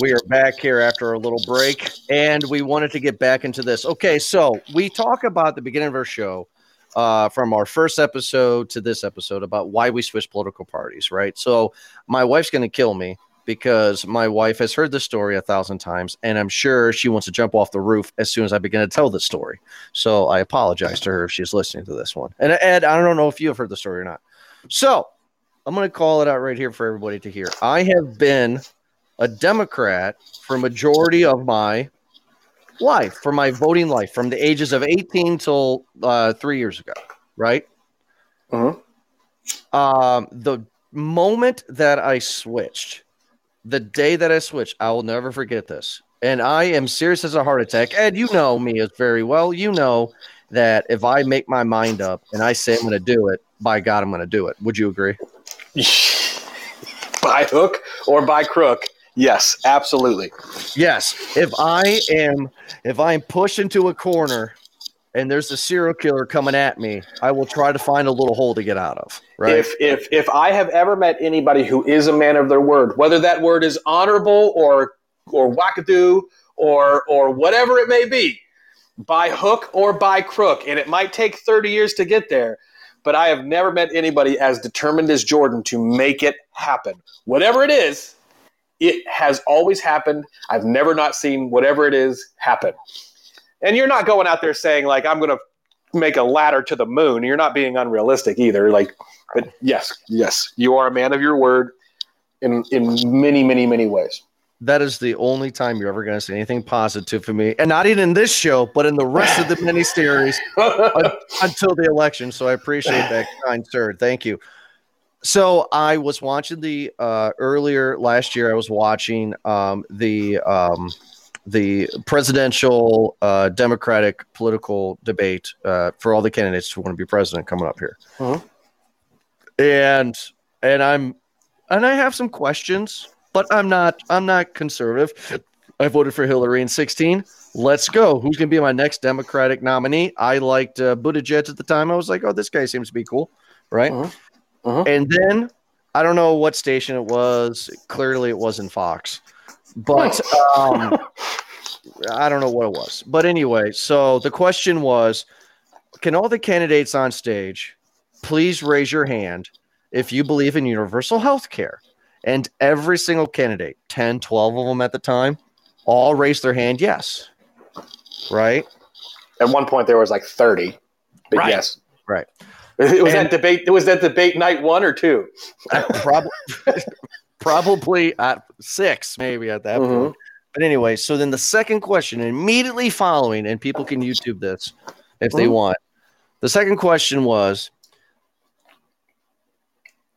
We are back here after a little break, and we wanted to get back into this. Okay, so we talk about the beginning of our show uh, from our first episode to this episode about why we switch political parties, right? So my wife's going to kill me because my wife has heard this story a thousand times, and I'm sure she wants to jump off the roof as soon as I begin to tell the story. So I apologize to her if she's listening to this one. And Ed, I don't know if you have heard the story or not. So I'm going to call it out right here for everybody to hear. I have been a Democrat for majority of my life, for my voting life, from the ages of 18 till uh, three years ago, right? Mhm. Um, the moment that I switched, the day that I switched, I will never forget this. And I am serious as a heart attack. Ed, you know me as very well. You know that if I make my mind up and I say I'm going to do it, by God, I'm going to do it. Would you agree? by hook or by crook. Yes, absolutely. Yes. If I am if I'm pushed into a corner and there's a serial killer coming at me, I will try to find a little hole to get out of. Right. If if if I have ever met anybody who is a man of their word, whether that word is honorable or or wackadoo or or whatever it may be, by hook or by crook, and it might take 30 years to get there, but I have never met anybody as determined as Jordan to make it happen. Whatever it is, it has always happened. I've never not seen whatever it is happen. And you're not going out there saying like I'm going to make a ladder to the moon. You're not being unrealistic either. Like, but yes, yes, you are a man of your word in in many, many, many ways. That is the only time you're ever going to say anything positive for me, and not even in this show, but in the rest of the mini series until the election. So I appreciate that, kind sir. Thank you. So I was watching the uh, earlier last year. I was watching um, the um, the presidential uh, Democratic political debate uh, for all the candidates who want to be president coming up here, Mhm. and and I'm and I have some questions, but I'm not I'm not conservative. I voted for Hillary in 16. Let's go. Who's going to be my next Democratic nominee? I liked uh, Buttigieg at the time. I was like, oh, this guy seems to be cool, right? Mhm. Mhm. And then I don't know what station it was. Clearly, it wasn't Fox, but um, I don't know what it was. But anyway, so the question was, can all the candidates on stage please raise your hand if you believe in universal health care? And every single candidate, 10, 12 of them at the time, all raised their hand yes. Right? At one point, there was like 30. But Right. yes. Right. It was And- that debate. It was that debate night one or two. Probably, probably at six, maybe at that Mhm. point. But anyway, so then the second question immediately following, and people can YouTube this if they Mhm. want. The second question was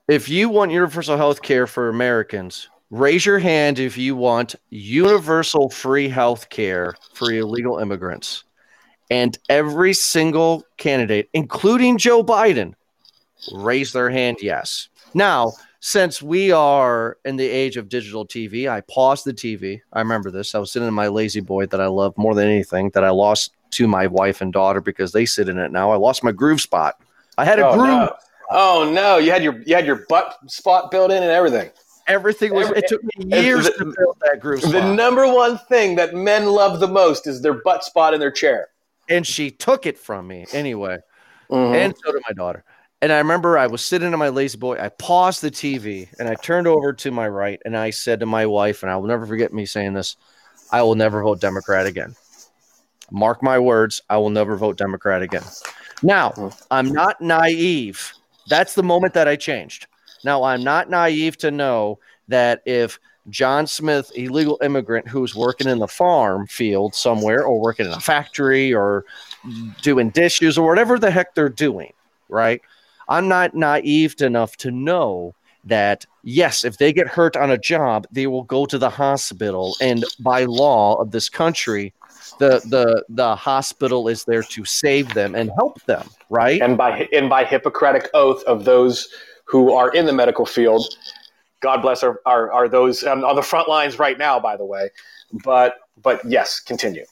if you want universal health care for Americans, raise your hand if you want universal free health care for illegal immigrants. And every single candidate, including Joe Biden, raised their hand yes. Now, since we are in the age of digital TV, I paused the TV. I remember this. I was sitting in my La-Z-Boy that I love more than anything that I lost to my wife and daughter because they sit in it now. I lost my groove spot. I had a Oh groove. no. Oh no! You had your you had your butt spot built in and everything. Everything was. Every- It took me years the- to build that groove The number one thing that men love the most is their butt spot in their chair. and she took it from me anyway. Mhm. and so did my daughter. And I remember I was sitting in my La-Z-Boy. I paused the TV and I turned over to my right and I said to my wife, and I will never forget me saying this I will never vote Democrat again. Mark my words, I will never vote Democrat again. Now, I'm not naive. That's the moment that I changed. Now, I'm not naive to know that if John Smith, illegal immigrant who's working in the farm field somewhere or working in a factory or doing dishes or whatever the heck they're doing, right? I'm not naive enough to know that yes, if they get hurt on a job, they will go to the hospital. And by law of this country, the the the hospital is there to save them and help them, right? And by and by Hippocratic oath of those who are in the medical field, God bless are are, are those on, on the front lines right now, by the way. But but yes, continue.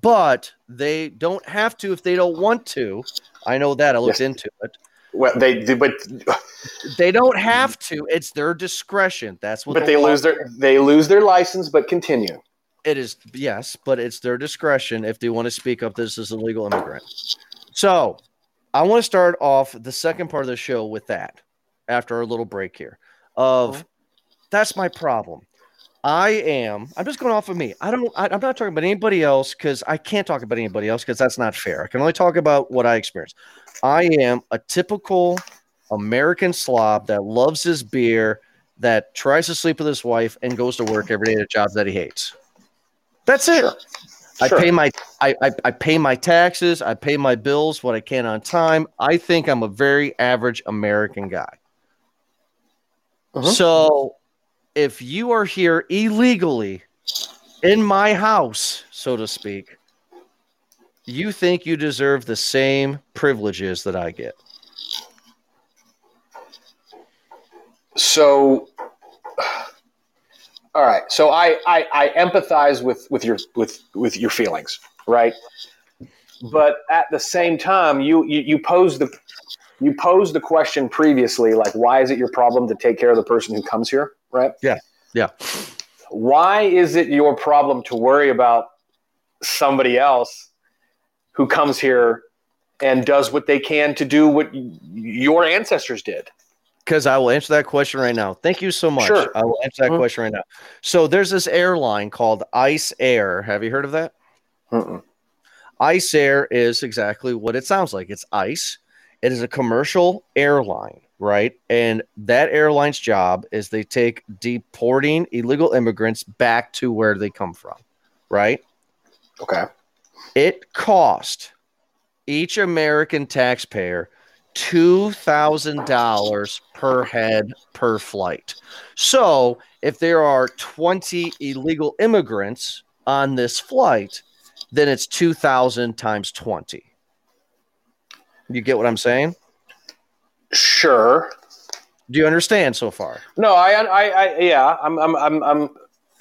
But they don't have to if they don't want to. I know that I looked yes. into it. Well, they but they don't have to. It's their discretion. That's what. But they lose their they lose their license. But continue. It is yes, but it's their discretion if they want to speak up. This is a legal immigrant. So, I want to start off the second part of the show with that. After our little break here, of that's my problem. I am. I'm just going off of me. I don't. I, am not talking about anybody else because I can't talk about anybody else because that's not fair. I can only talk about what I experienced. I am a typical American slob that loves his beer, that tries to sleep with his wife, and goes to work every day at a job that he hates. That's it. Sure. I sure. pay my I, I, I pay my taxes. I pay my bills what I can on time. I think I'm a very average American guy. Uh-huh. So if you are here illegally in my house, so to speak, you think you deserve the same privileges that I get. So all right. So I, I, I empathize with, with your with with your feelings, right? But at the same time, you, you you pose the you posed the question previously, like why is it your problem to take care of the person who comes here, right? Yeah. Yeah. Why is it your problem to worry about somebody else who comes here and does what they can to do what your ancestors did? Because I will answer that question right now. Thank you so much. Sure. I will answer that mm-hmm. question right now. So there's this airline called Ice Air. Have you heard of that? Mm-mm. Ice Air is exactly what it sounds like. It's ice. It is a commercial airline, right? And that airline's job is they take deporting illegal immigrants back to where they come from, right? Okay. It cost each American taxpayer $2,000 per head per flight. So if there are 20 illegal immigrants on this flight, then it's 2,000 times 20. You get what I'm saying? Sure. Do you understand so far? No, I, I, I yeah, I'm, I'm, I'm, I'm,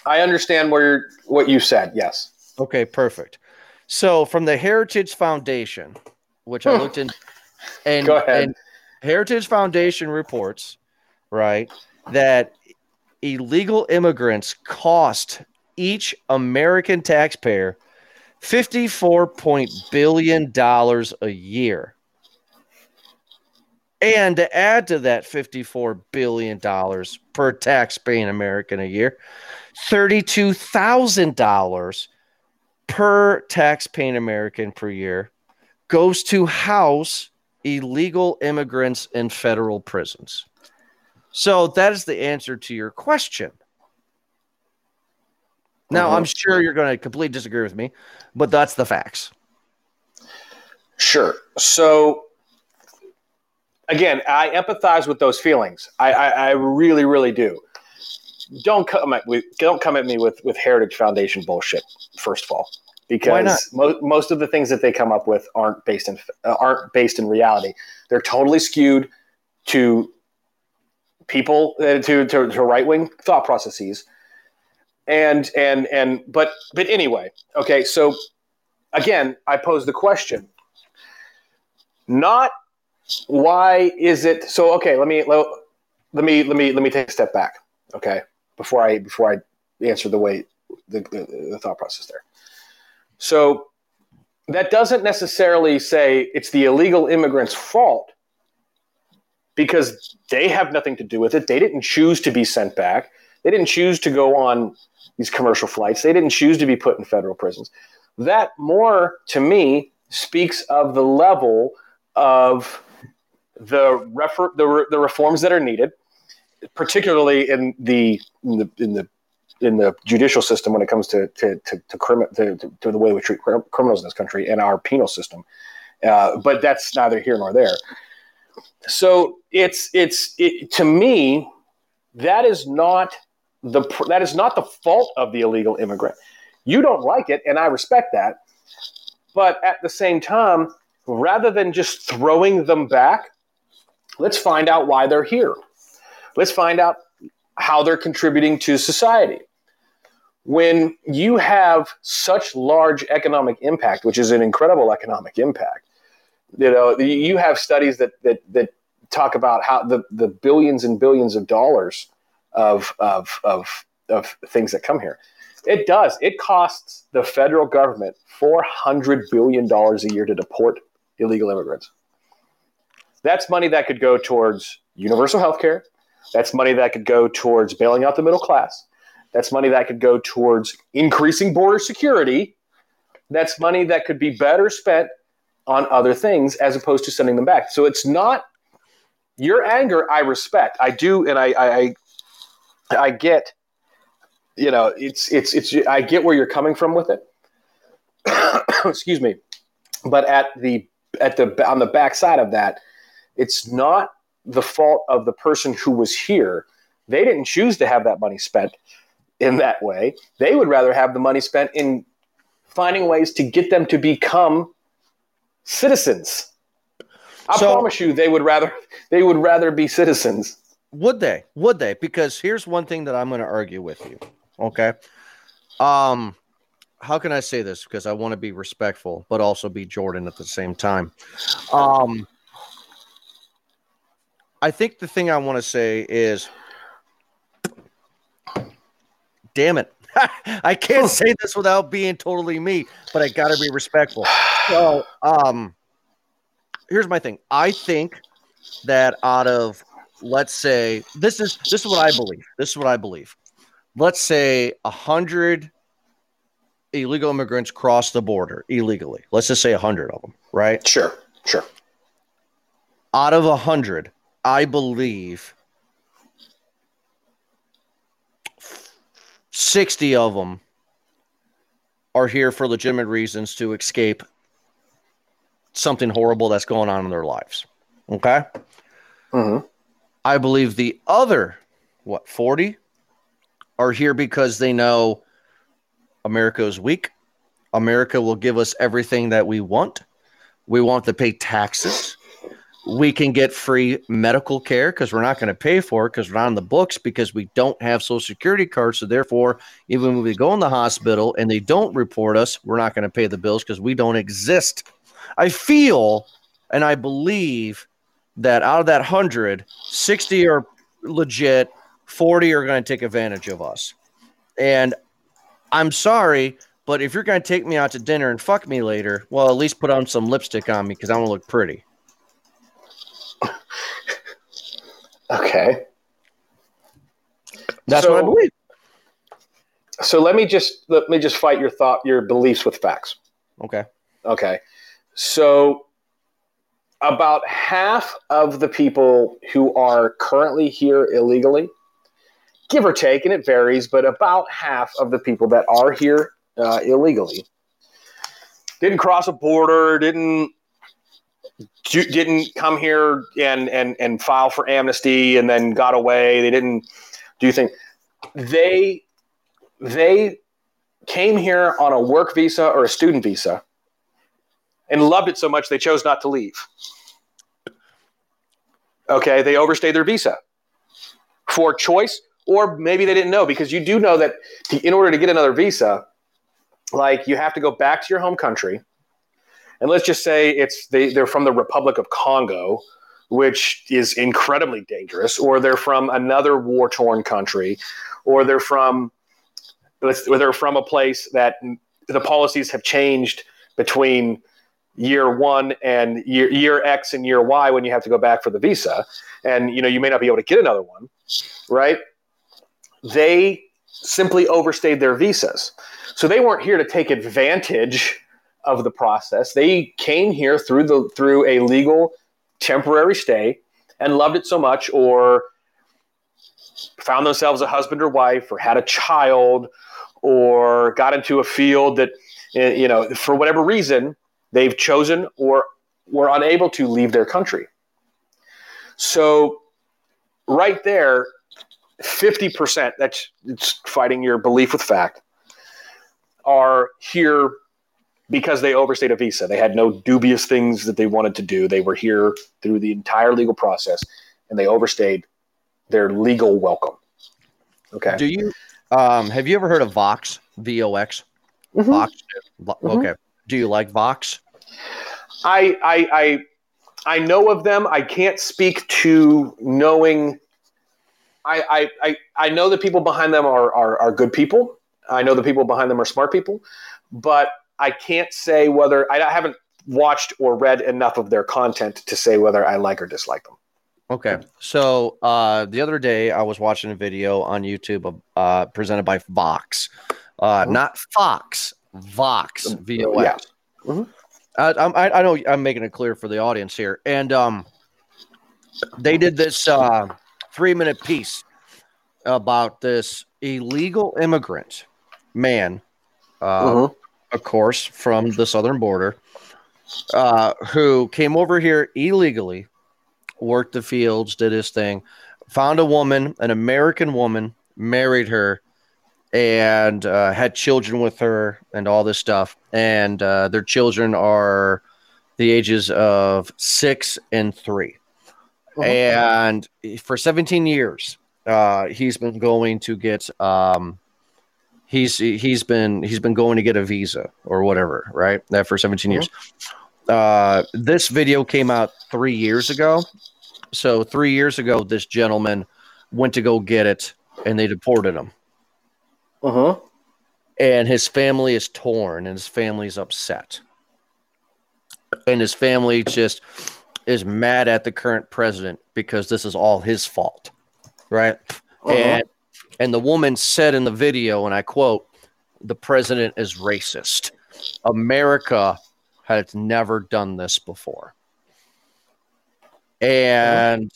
I understand where what you said. Yes. Okay, perfect. So from the Heritage Foundation, which I hmm. looked in, and, Go ahead. and Heritage Foundation reports, right, that illegal immigrants cost each American taxpayer fifty-four point billion dollars a year. And to add to that $54 billion per tax-paying American a year, $32,000 per tax-paying American per year goes to house illegal immigrants in federal prisons. So that is the answer to your question. Now, uh-huh. I'm sure you're going to completely disagree with me, but that's the facts. Sure. So, again, I empathize with those feelings. I, I, I really, really do. Don't come at me, don't come at me with, with Heritage Foundation bullshit. First of all, because mo- most of the things that they come up with aren't based in uh, aren't based in reality. They're totally skewed to people uh, to to, to right wing thought processes, and and and but but anyway, okay. So again, I pose the question, not why is it so? Okay, let me let, me let me let me take a step back. Okay, before I before I answer the way the, the, the thought process there. So that doesn't necessarily say it's the illegal immigrant's fault because they have nothing to do with it. They didn't choose to be sent back. They didn't choose to go on these commercial flights. They didn't choose to be put in federal prisons. That more, to me, speaks of the level of the, refer- the, re- the reforms that are needed, particularly in the, in the, in the in the judicial system when it comes to to to, to, crimi- to, to, to the way we treat criminals in this country and our penal system. Uh, but that's neither here nor there. So it's it's it, to me that is not the that is not the fault of the illegal immigrant. You don't like it, and I respect that. But at the same time, rather than just throwing them back, let's find out why they're here. Let's find out how they're contributing to society. When you have such large economic impact, which is an incredible economic impact, you know, you have studies that that that talk about how the, the billions and billions of dollars of, of, of, of things that come here. It does. It costs the federal government $400 billion a year to deport illegal immigrants. That's money that could go towards universal health care. That's money that could go towards bailing out the middle class. That's money that could go towards increasing border security. That's money that could be better spent on other things as opposed to sending them back. So it's not your anger. I respect. I do, and I I I get. You know, it's it's it's. I get where you're coming from with it. Excuse me, but at the at the on the backside of that, it's not the fault of the person who was here. They didn't choose to have that money spent in that way. They would rather have the money spent in finding ways to get them to become citizens. I so, promise you, they would rather they would rather be citizens. Would they? Would they? Because here's one thing that I'm going to argue with you. Okay. Um, how can I say this? Because I want to be respectful, but also be Jordan at the same time. Um, I think the thing I want to say is, damn it. I can't say this without being totally me, but I got to be respectful. So, um, here's my thing. I think that out of let's say this is this is what I believe. This is what I believe. Let's say a hundred illegal immigrants cross the border illegally. Let's just say a hundred of them, right? Sure, sure. Out of a hundred, I believe 60 of them are here for legitimate reasons to escape something horrible that's going on in their lives. Okay. Mm-hmm. I believe the other, what, 40 are here because they know America is weak. America will give us everything that we want. We want to pay taxes we can get free medical care because we're not going to pay for it because we're on the books because we don't have social security cards. So therefore, even when we go in the hospital and they don't report us, we're not going to pay the bills because we don't exist. I feel and I believe that out of that 100, 60 are legit, 40 are going to take advantage of us. And I'm sorry, but if you're going to take me out to dinner and fuck me later, well, at least put on some lipstick on me because I want to look pretty. Okay. That's so, what I believe. So let me just let me just fight your thought your beliefs with facts. Okay. Okay. So about half of the people who are currently here illegally, give or take, and it varies, but about half of the people that are here uh, illegally didn't cross a border, didn't didn't come here and and and file for amnesty and then got away. They didn't do things. They they came here on a work visa or a student visa and loved it so much they chose not to leave. Okay, they overstayed their visa for choice, or maybe they didn't know because you do know that in order to get another visa, like you have to go back to your home country and let's just say it's they, they're from the Republic of Congo, which is incredibly dangerous, or they're from another war torn country, or they're from or they're from a place that the policies have changed between year one and year, year X and year Y when you have to go back for the visa, and you know you may not be able to get another one, right? They simply overstayed their visas, so they weren't here to take advantage of the process. They came here through the through a legal temporary stay and loved it so much or found themselves a husband or wife or had a child or got into a field that eh, you know for whatever reason they've chosen or were unable to leave their country so right there 50% that's it's fighting your belief with fact are here because they overstayed a visa they had no dubious things that they wanted to do they were here through the entire legal process and they overstayed their legal welcome okay Do you um have you ever heard of Vox? V O X? Mhm. Vox. Vo- Mhm. Okay. Do you like Vox? I, I I I know of them. I can't speak to knowing. I I I, I know the people behind them are, are are good people. I know the people behind them are smart people, but I can't say whether I, haven't watched or read enough of their content to say whether I like or dislike them. Okay. So uh, the other day I was watching a video on YouTube uh, presented by Vox, uh, Mhm. not Fox, Vox, V O. X. I, I know I'm making it clear for the audience here, and um, they did this uh, three minute piece about this illegal immigrant man, uh, Mhm. Of course, from the southern border, uh, who came over here illegally, worked the fields, did his thing, found a woman, an American woman, married her, and uh, had children with her, and all this stuff. And uh, their children are the ages of six and 3 Mhm. And for 17 years, uh, he's been going to get um, he's he's been he's been going to get a visa or whatever, right? That for 17 years. Uh, this video came out three years ago. So three years ago, this gentleman went to go get it, and they deported him. Mhm. And his family is torn, and his family's upset, and his family just is mad at the current president because this is all his fault, right? Uh-huh. And and the woman said in the video, and I quote, "The president is racist. America has never done this before." And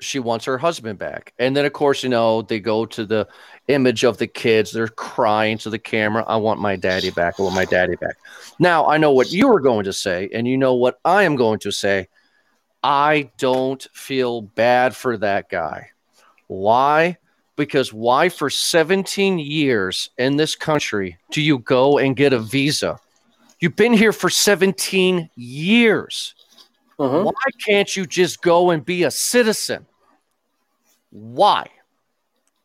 she wants her husband back. And then, of course, you know, they go to the image of the kids. They're crying to the camera. I want my daddy back. I want my daddy back. Now, I know what you are going to say, and you know what I am going to say. I don't feel bad for that guy. Why? Because why for 17 years in this country do you go and get a visa? You've been here for 17 years. Mhm. Why can't you just go and be a citizen? Why?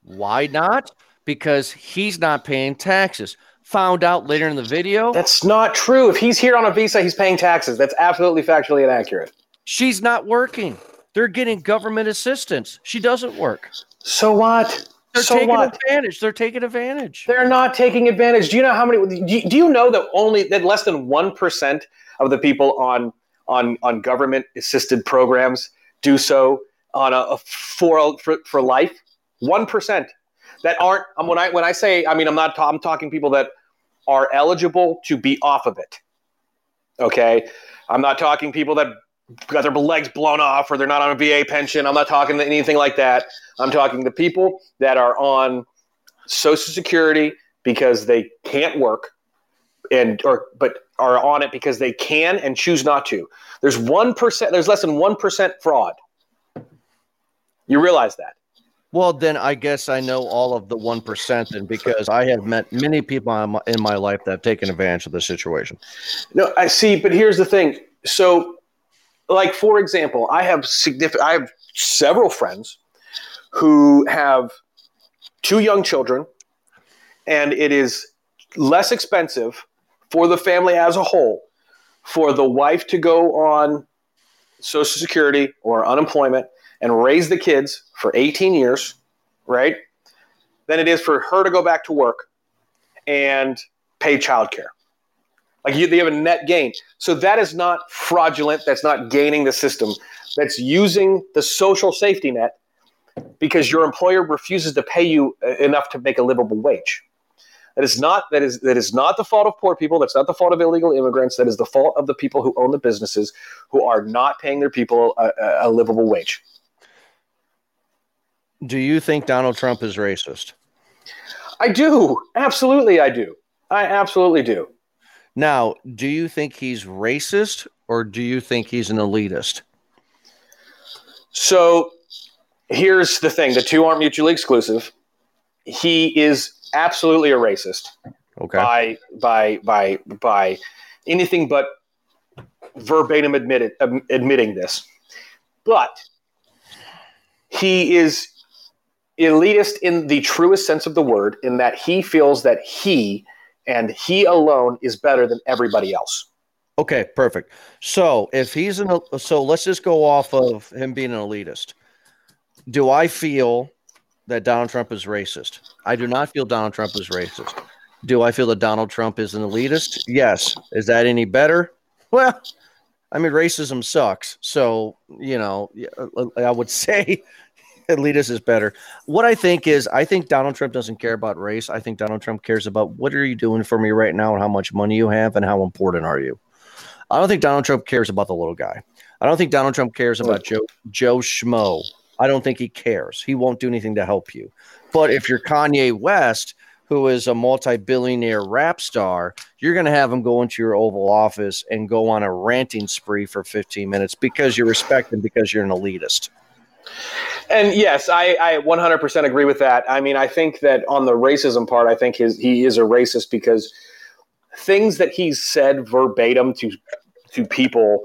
Why not? Because he's not paying taxes. Found out later in the video, That's not true. If he's here on a visa, he's paying taxes. That's absolutely factually inaccurate. she's not working. They're getting government assistance. She doesn't work. So what? They're so taking what? advantage. They're taking advantage. They're not taking advantage. Do you know how many? Do you, do you know that only that less than one percent of the people on on on government assisted programs do so on a, a for, for for life? One percent that aren't. Um, when I when I say, I mean, I'm not. ta- I'm talking people that are eligible to be off of it. Okay, I'm not talking people that got their legs blown off or they're not on a VA pension. I'm not talking to anything like that. I'm talking to people that are on Social Security because they can't work and or but are on it because they can and choose not to. There's one percent. There's less than one percent fraud. You realize that? Well, then I guess I know all of the 1% and because I have met many people in my, in my life that have taken advantage of this situation. No, I see, but here's the thing. So, like for example, I have significant. I have several friends who have two young children, and it is less expensive for the family as a whole for the wife to go on Social Security or unemployment and raise the kids for 18 years, right? Than it is for her to go back to work and pay childcare. Like you, they have a net gain. So that is not fraudulent. That's not gaining the system. That's using the social safety net because your employer refuses to pay you uh, enough to make a livable wage. That is not that is that is not the fault of poor people. That's not the fault of illegal immigrants. That is the fault of the people who own the businesses who are not paying their people a, a- a livable wage. Do you think Donald Trump is racist? I do. Absolutely, I do. I absolutely do. Now, do you think he's racist or do you think he's an elitist? So here's the thing the two aren't mutually exclusive. He is absolutely a racist Okay. by by by by anything but verbatim admitted um, admitting this. But he is elitist in the truest sense of the word in that he feels that he and he alone is better than everybody else. Okay, perfect. So if he's an so let's just go off of him being an elitist. Do I feel that Donald Trump is racist? I do not feel Donald Trump is racist. Do I feel that Donald Trump is an elitist? Yes. Is that any better? Well, I mean, racism sucks. So, you know, I would say elitist is better. What I think is, I think Donald Trump doesn't care about race. I think Donald Trump cares about what are you doing for me right now and how much money you have and how important are you. I don't think Donald Trump cares about the little guy. I don't think Donald Trump cares about Joe Joe Schmo. I don't think he cares. He won't do anything to help you. But if you're Kanye West, who is a multi-billionaire rap star, you're going to have him go into your Oval Office and go on a ranting spree for 15 minutes because you respect him because you're an elitist. And yes, I, I 100% agree with that. I mean, I think that on the racism part, I think his, he is a racist because things that he's said verbatim to to people,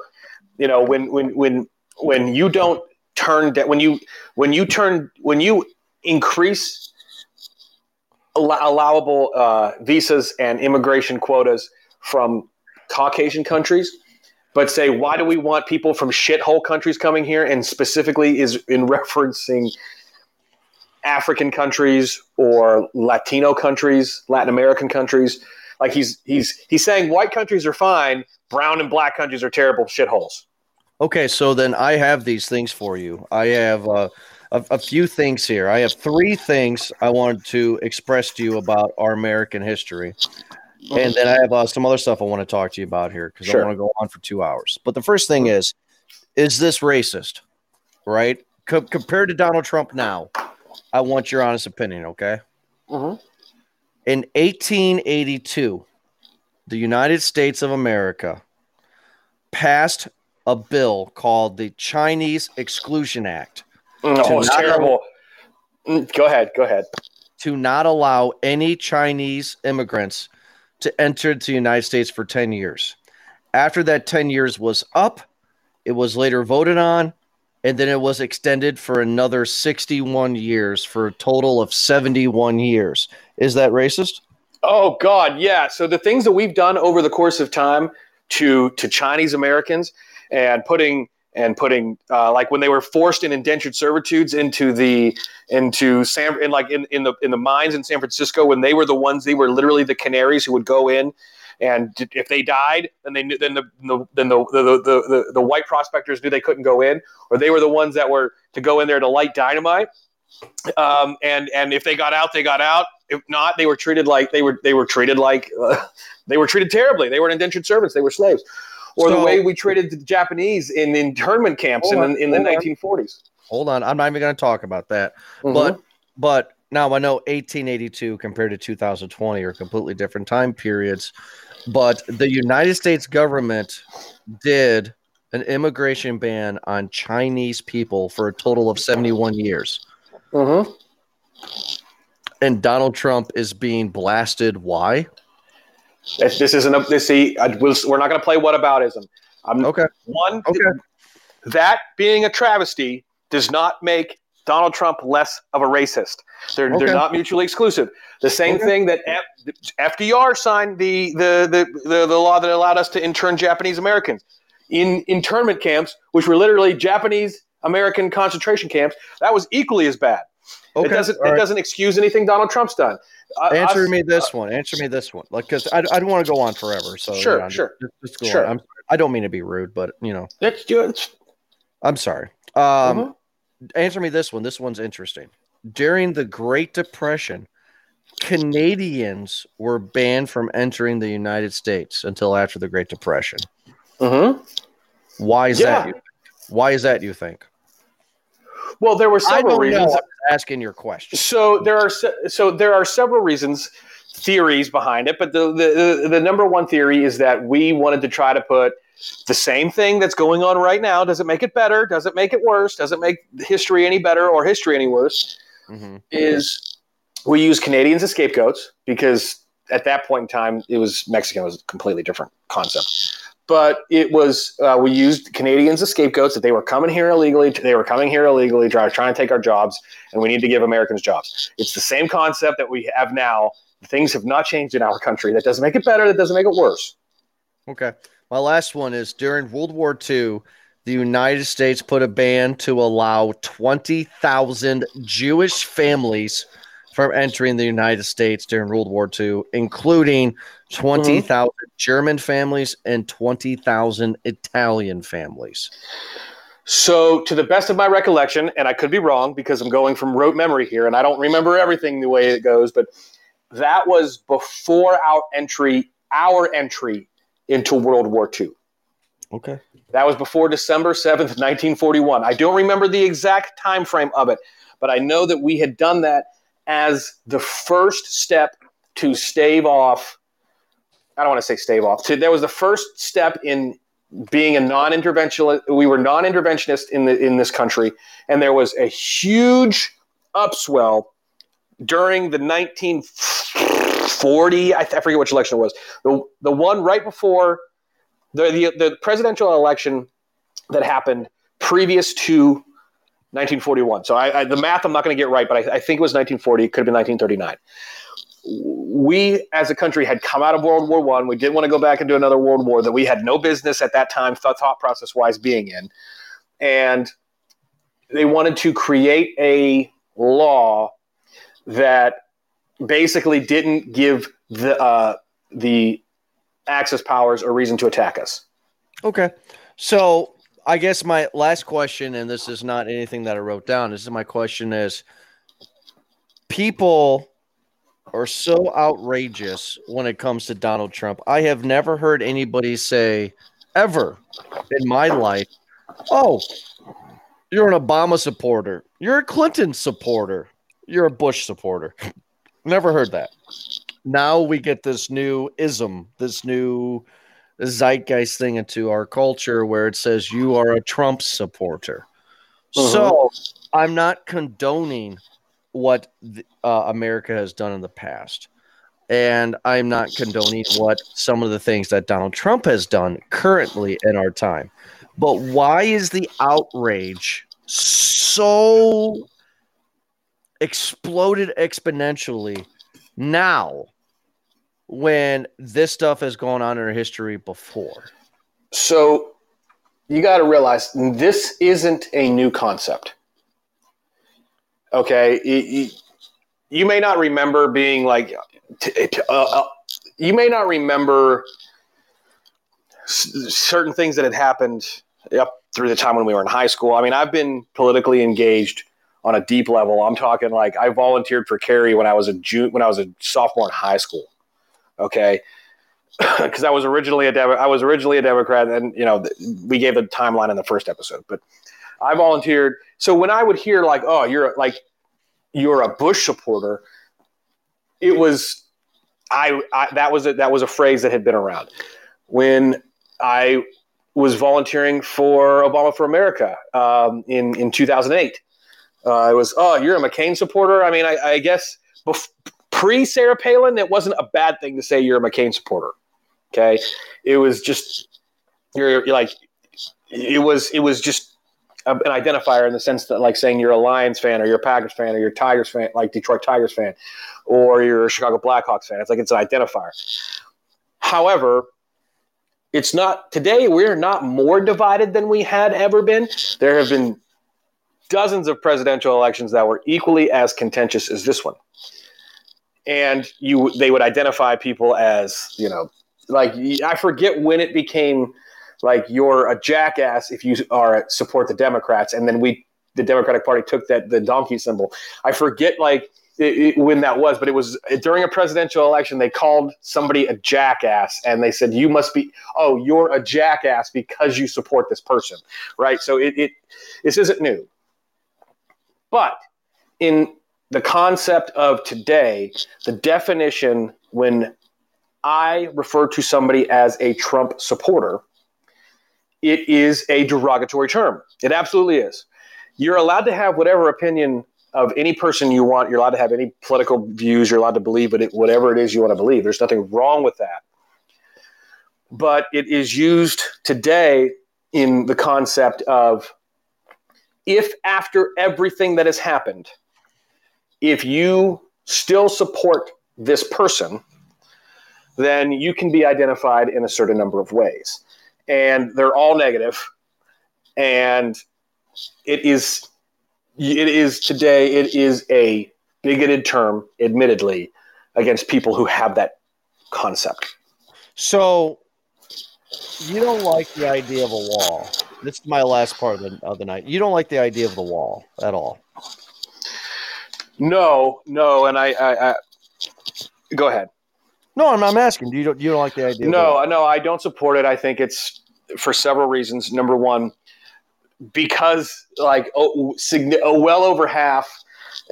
you know, when when when when you don't turn when you when you turn when you increase allowable uh, visas and immigration quotas from Caucasian countries, but say why do we want people from shithole countries coming here, and specifically is in referencing African countries or Latino countries, Latin American countries. Like he's he's he's saying white countries are fine, brown and black countries are terrible shitholes. Okay, so then I have these things for you. I have uh, a, a, few things here. I have three things I wanted to express to you about our American history. And then I have uh, some other stuff I want to talk to you about here because sure. I want to go on for two hours. But the first thing is, is this racist? Right? Co- compared to Donald Trump now, I want your honest opinion, okay? Mm-hmm. In 1882, the United States of America passed a bill called the Chinese Exclusion Act. Oh, it's terrible. Allow, go ahead. Go ahead. To not allow any Chinese immigrants to enter the United States for 10 years. After that 10 years was up, it was later voted on, and then it was extended for another 61 years for a total of 71 years. Is that racist? Oh, God, yeah. So the things that we've done over the course of time to, to Chinese Americans – and putting and putting uh, like when they were forced in indentured servitudes into the into San in like in, in the in the mines in San Francisco when they were the ones they were literally the canaries who would go in and if they died then they knew then the, the then the the, the the the white prospectors knew they couldn't go in or they were the ones that were to go in there to light dynamite. Um, and and if they got out they got out. If not they were treated like they were they were treated like uh, they were treated terribly. They were indentured servants. They were slaves or so, the way we treated the Japanese in internment camps in, on, in the 1940s. Hold on, I'm not even going to talk about that. Mm-hmm. But but now I know 1882 compared to 2020 are completely different time periods, but the United States government did an immigration ban on Chinese people for a total of 71 years. Mm-hmm. And Donald Trump is being blasted. Why? This, this isn't a this. See, I, we'll, we're not going to play whataboutism. I'm okay. One, okay. That being a travesty does not make Donald Trump less of a racist. They're okay. they're not mutually exclusive. The same okay. thing that F, FDR signed the, the the, the the law that allowed us to intern Japanese Americans in internment camps, which were literally Japanese American concentration camps. That was equally as bad. Okay. It doesn't All it right. doesn't excuse anything Donald Trump's done. Uh, Answer us, me this uh, one. Answer me this one. Like, because I, I don't want to go on forever. So sure, know, sure, just, just sure. I'm, I don't mean to be rude, but you know, that's good. I'm sorry. Um, mm-hmm. Answer me this one. This one's interesting. During the Great Depression, Canadians were banned from entering the United States until after the Great Depression. Mm-hmm. Why is yeah. that? Why is that? You think? Well, there were several reasons. asking your question. So there are so there are several reasons, theories behind it, but the, the the number one theory is that we wanted to try to put the same thing that's going on right now. Does it make it better? Does it make it worse? Does it make history any better or history any worse? Mm-hmm. Is we use Canadians as scapegoats because at that point in time, it was Mexican was a completely different concept. But it was uh, we used Canadians as scapegoats that they were coming here illegally. They were coming here illegally, trying to take our jobs, and we need to give Americans jobs. It's the same concept that we have now. Things have not changed in our country. That doesn't make it better. That doesn't make it worse. Okay. My last one is during World War II, the United States put a ban to allow 20,000 Jewish families from entering the United States during World War II, including 20,000 mm-hmm. German families and 20,000 Italian families. So, to the best of my recollection, and I could be wrong because I'm going from rote memory here and I don't remember everything the way it goes, but that was before our entry, our entry into World War II. Okay. That was before December 7th, 1941. I don't remember the exact time frame of it, but I know that we had done that as the first step to stave off. I don't want to say stave off. To, that was the first step in being a non-interventionist. We were non-interventionist in the in this country, and there was a huge upswell during the 1940. I, forget which election it was. The the one right before the the, the presidential election that happened previous to 1941. So I, I, the math I'm not going to get right, but I, I, think it was 1940. It could have been 1939. We, as a country, had come out of World War One. We didn't want to go back into another world war that we had no business at that time, thought, process wise, being in, and they wanted to create a law that basically didn't give the uh, the Axis powers a reason to attack us. Okay, so I guess my last question, and this is not anything that I wrote down. This is my question: is people are so outrageous when it comes to Donald Trump. I have never heard anybody say ever in my life, "Oh, you're an Obama supporter. You're a Clinton supporter. You're a Bush supporter." never heard that. Now we get this new ism, this new zeitgeist thing into our culture where it says you are a Trump supporter. Uh-huh. So I'm not condoning what the, uh, America has done in the past. And I'm not condoning what some of the things that Donald Trump has done currently in our time. But why is the outrage so exploded exponentially now when this stuff has gone on in our history before? So you got to realize this isn't a new concept. Okay, you, you may not remember being like, uh, uh, you may not remember certain things that had happened up through the time when we were in high school. I mean, I've been politically engaged on a deep level. I'm talking like I volunteered for Kerry when I was a when I was a sophomore in high school okay because I was originally a Demo- I was originally a Democrat, and you know we gave the timeline in the first episode. But I volunteered. So when I would hear like, "Oh, you're like you're a Bush supporter," it was I, I that was a, that was a phrase that had been around. When I was volunteering for Obama for America um, in in 2008, uh, was, "Oh, you're a McCain supporter." I mean, I, I guess. Bef- pre Sarah Palin, it wasn't a bad thing to say you're a McCain supporter. Okay, it was just you're, you're like it was it was just an identifier in the sense that like saying you're a Lions fan or you're a Packers fan or you're a Tigers fan, like Detroit Tigers fan, or you're a Chicago Blackhawks fan. It's like it's an identifier. However, it's not today. We're not more divided than we had ever been. There have been dozens of presidential elections that were equally as contentious as this one and you they would identify people as you know like I forget when it became like you're a jackass if you are support the Democrats, and then we the Democratic Party took that the donkey symbol. I forget like it, it, when that was, but it was during a presidential election. They called somebody a jackass, and they said you must be oh you're a jackass because you support this person, right? So it, it this isn't new. But in the concept of today, the definition when I refer to somebody as a Trump supporter, it is a derogatory term. It absolutely is. You're allowed to have whatever opinion of any person you want. You're allowed to have any political views. You're allowed to believe it, whatever it is you want to believe. There's nothing wrong with that. But it is used today in the concept of if after everything that has happened, if you still support this person, then you can be identified in a certain number of ways. And they're all negative. And it is it is today it is a bigoted term, admittedly, against people who have that concept. So you don't like the idea of a wall. This is my last part of the, of the night. You don't like the idea of the wall at all. No, no, and I, I, I go ahead. No, I'm, I'm asking. Do you don't you don't like the idea? No, no, I don't support it. I think it's for several reasons. Number one, because like oh, oh, well over half,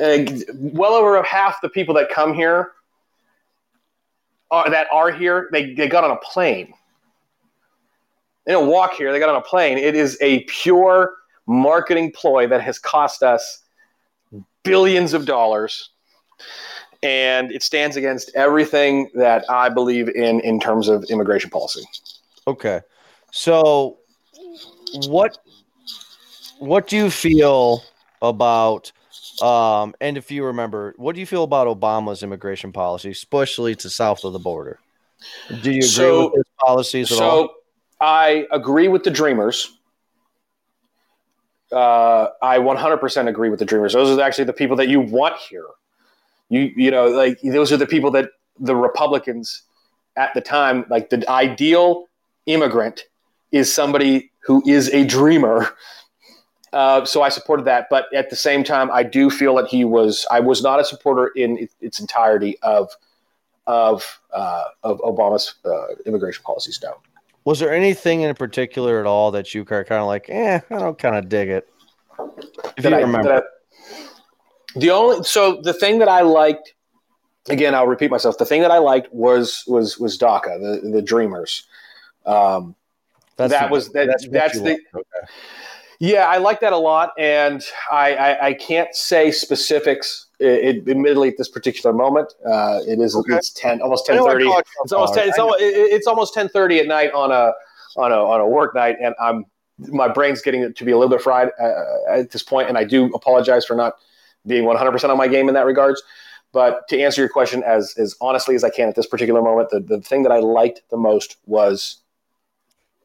uh, well over half the people that come here are, that are here, they, they got on a plane. They don't walk here; they got on a plane. It is a pure marketing ploy that has cost us billions of dollars and it stands against everything that I believe in in terms of immigration policy. Okay, so what what do you feel about? Um, and if you remember, what do you feel about Obama's immigration policy, especially to south of the border? Do you agree so, with his policies at so all? I agree with the Dreamers. Uh, I 100% agree with the Dreamers. Those are actually the people that you want here. You you know like those are the people that the Republicans at the time like the ideal immigrant is somebody who is a dreamer. Uh, so I supported that, but at the same time, I do feel that he was. I was not a supporter in its entirety of of uh, of Obama's uh, immigration policies. No. Was there anything in particular at all that you kind of like? Eh, I don't kind of dig it. If that you I, remember. The only so the thing that I liked, again, I'll repeat myself. The thing that I liked was was was DACA, the the Dreamers. Um, that's that the, was that, that's, that's the. Okay. Yeah, I like that a lot, and I, I, I can't say specifics. It, it, admittedly, at this particular moment, uh, it is okay. it's ten almost ten thirty. It's almost ten. It's almost, it's almost ten thirty at night on a on a on a work night, and I'm my brain's getting to be a little bit fried uh, at this point, and I do apologize for not being 100% on my game in that regards. But to answer your question as, as honestly as I can at this particular moment, the, the thing that I liked the most was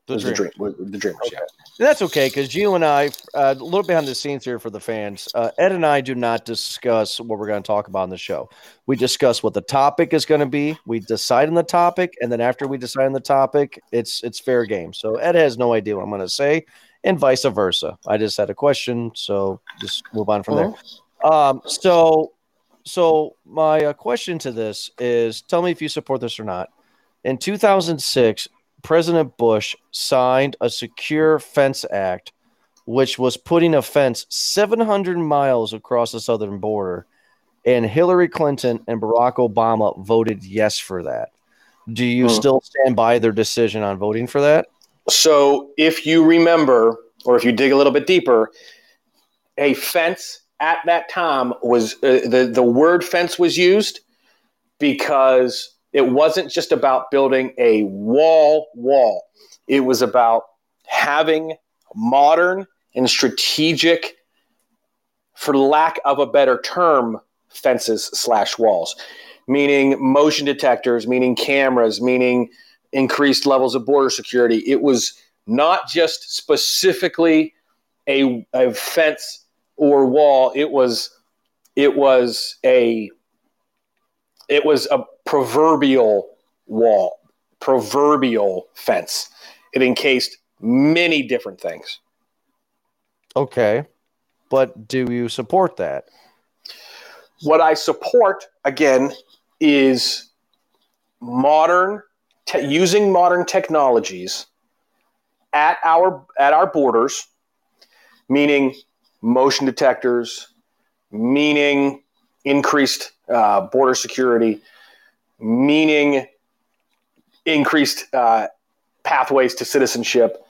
the, dream. the, dream, the dreamers. Okay. Yeah. That's okay because you and I, uh, a little behind the scenes here for the fans, uh, Ed and I do not discuss what we're going to talk about on the show. We discuss what the topic is going to be. We decide on the topic, and then after we decide on the topic, it's it's fair game. So Ed has no idea what I'm going to say, and vice versa. I just had a question, so just move on from uh-huh. there. Um, so, so my uh, question to this is: Tell me if you support this or not. In 2006, President Bush signed a Secure Fence Act, which was putting a fence 700 miles across the southern border, and Hillary Clinton and Barack Obama voted yes for that. Do you hmm. still stand by their decision on voting for that? So, if you remember, or if you dig a little bit deeper, a fence at that time was uh, the the word fence was used because it wasn't just about building a wall wall. It was about having modern and strategic, for lack of a better term, fences slash walls, meaning motion detectors, meaning cameras, meaning increased levels of border security. It was not just specifically a, a fence or wall. It was it was a it was a proverbial wall, proverbial fence. It encased many different things. Okay. But do you support that? What I support again is modern te- using modern technologies at our at our borders meaning motion detectors, meaning increased uh, border security, meaning increased uh, pathways to citizenship,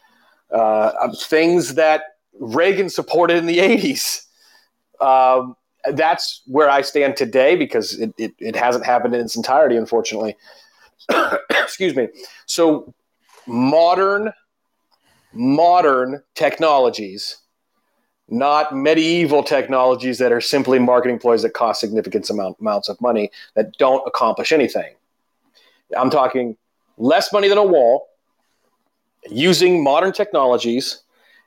uh, things that Reagan supported in the 80s. Um, that's where I stand today because it, it, it hasn't happened in its entirety, unfortunately. Excuse me. So, modern, modern technologies, not medieval technologies that are simply marketing ploys that cost significant amount, amounts of money that don't accomplish anything. I'm talking less money than a wall, using modern technologies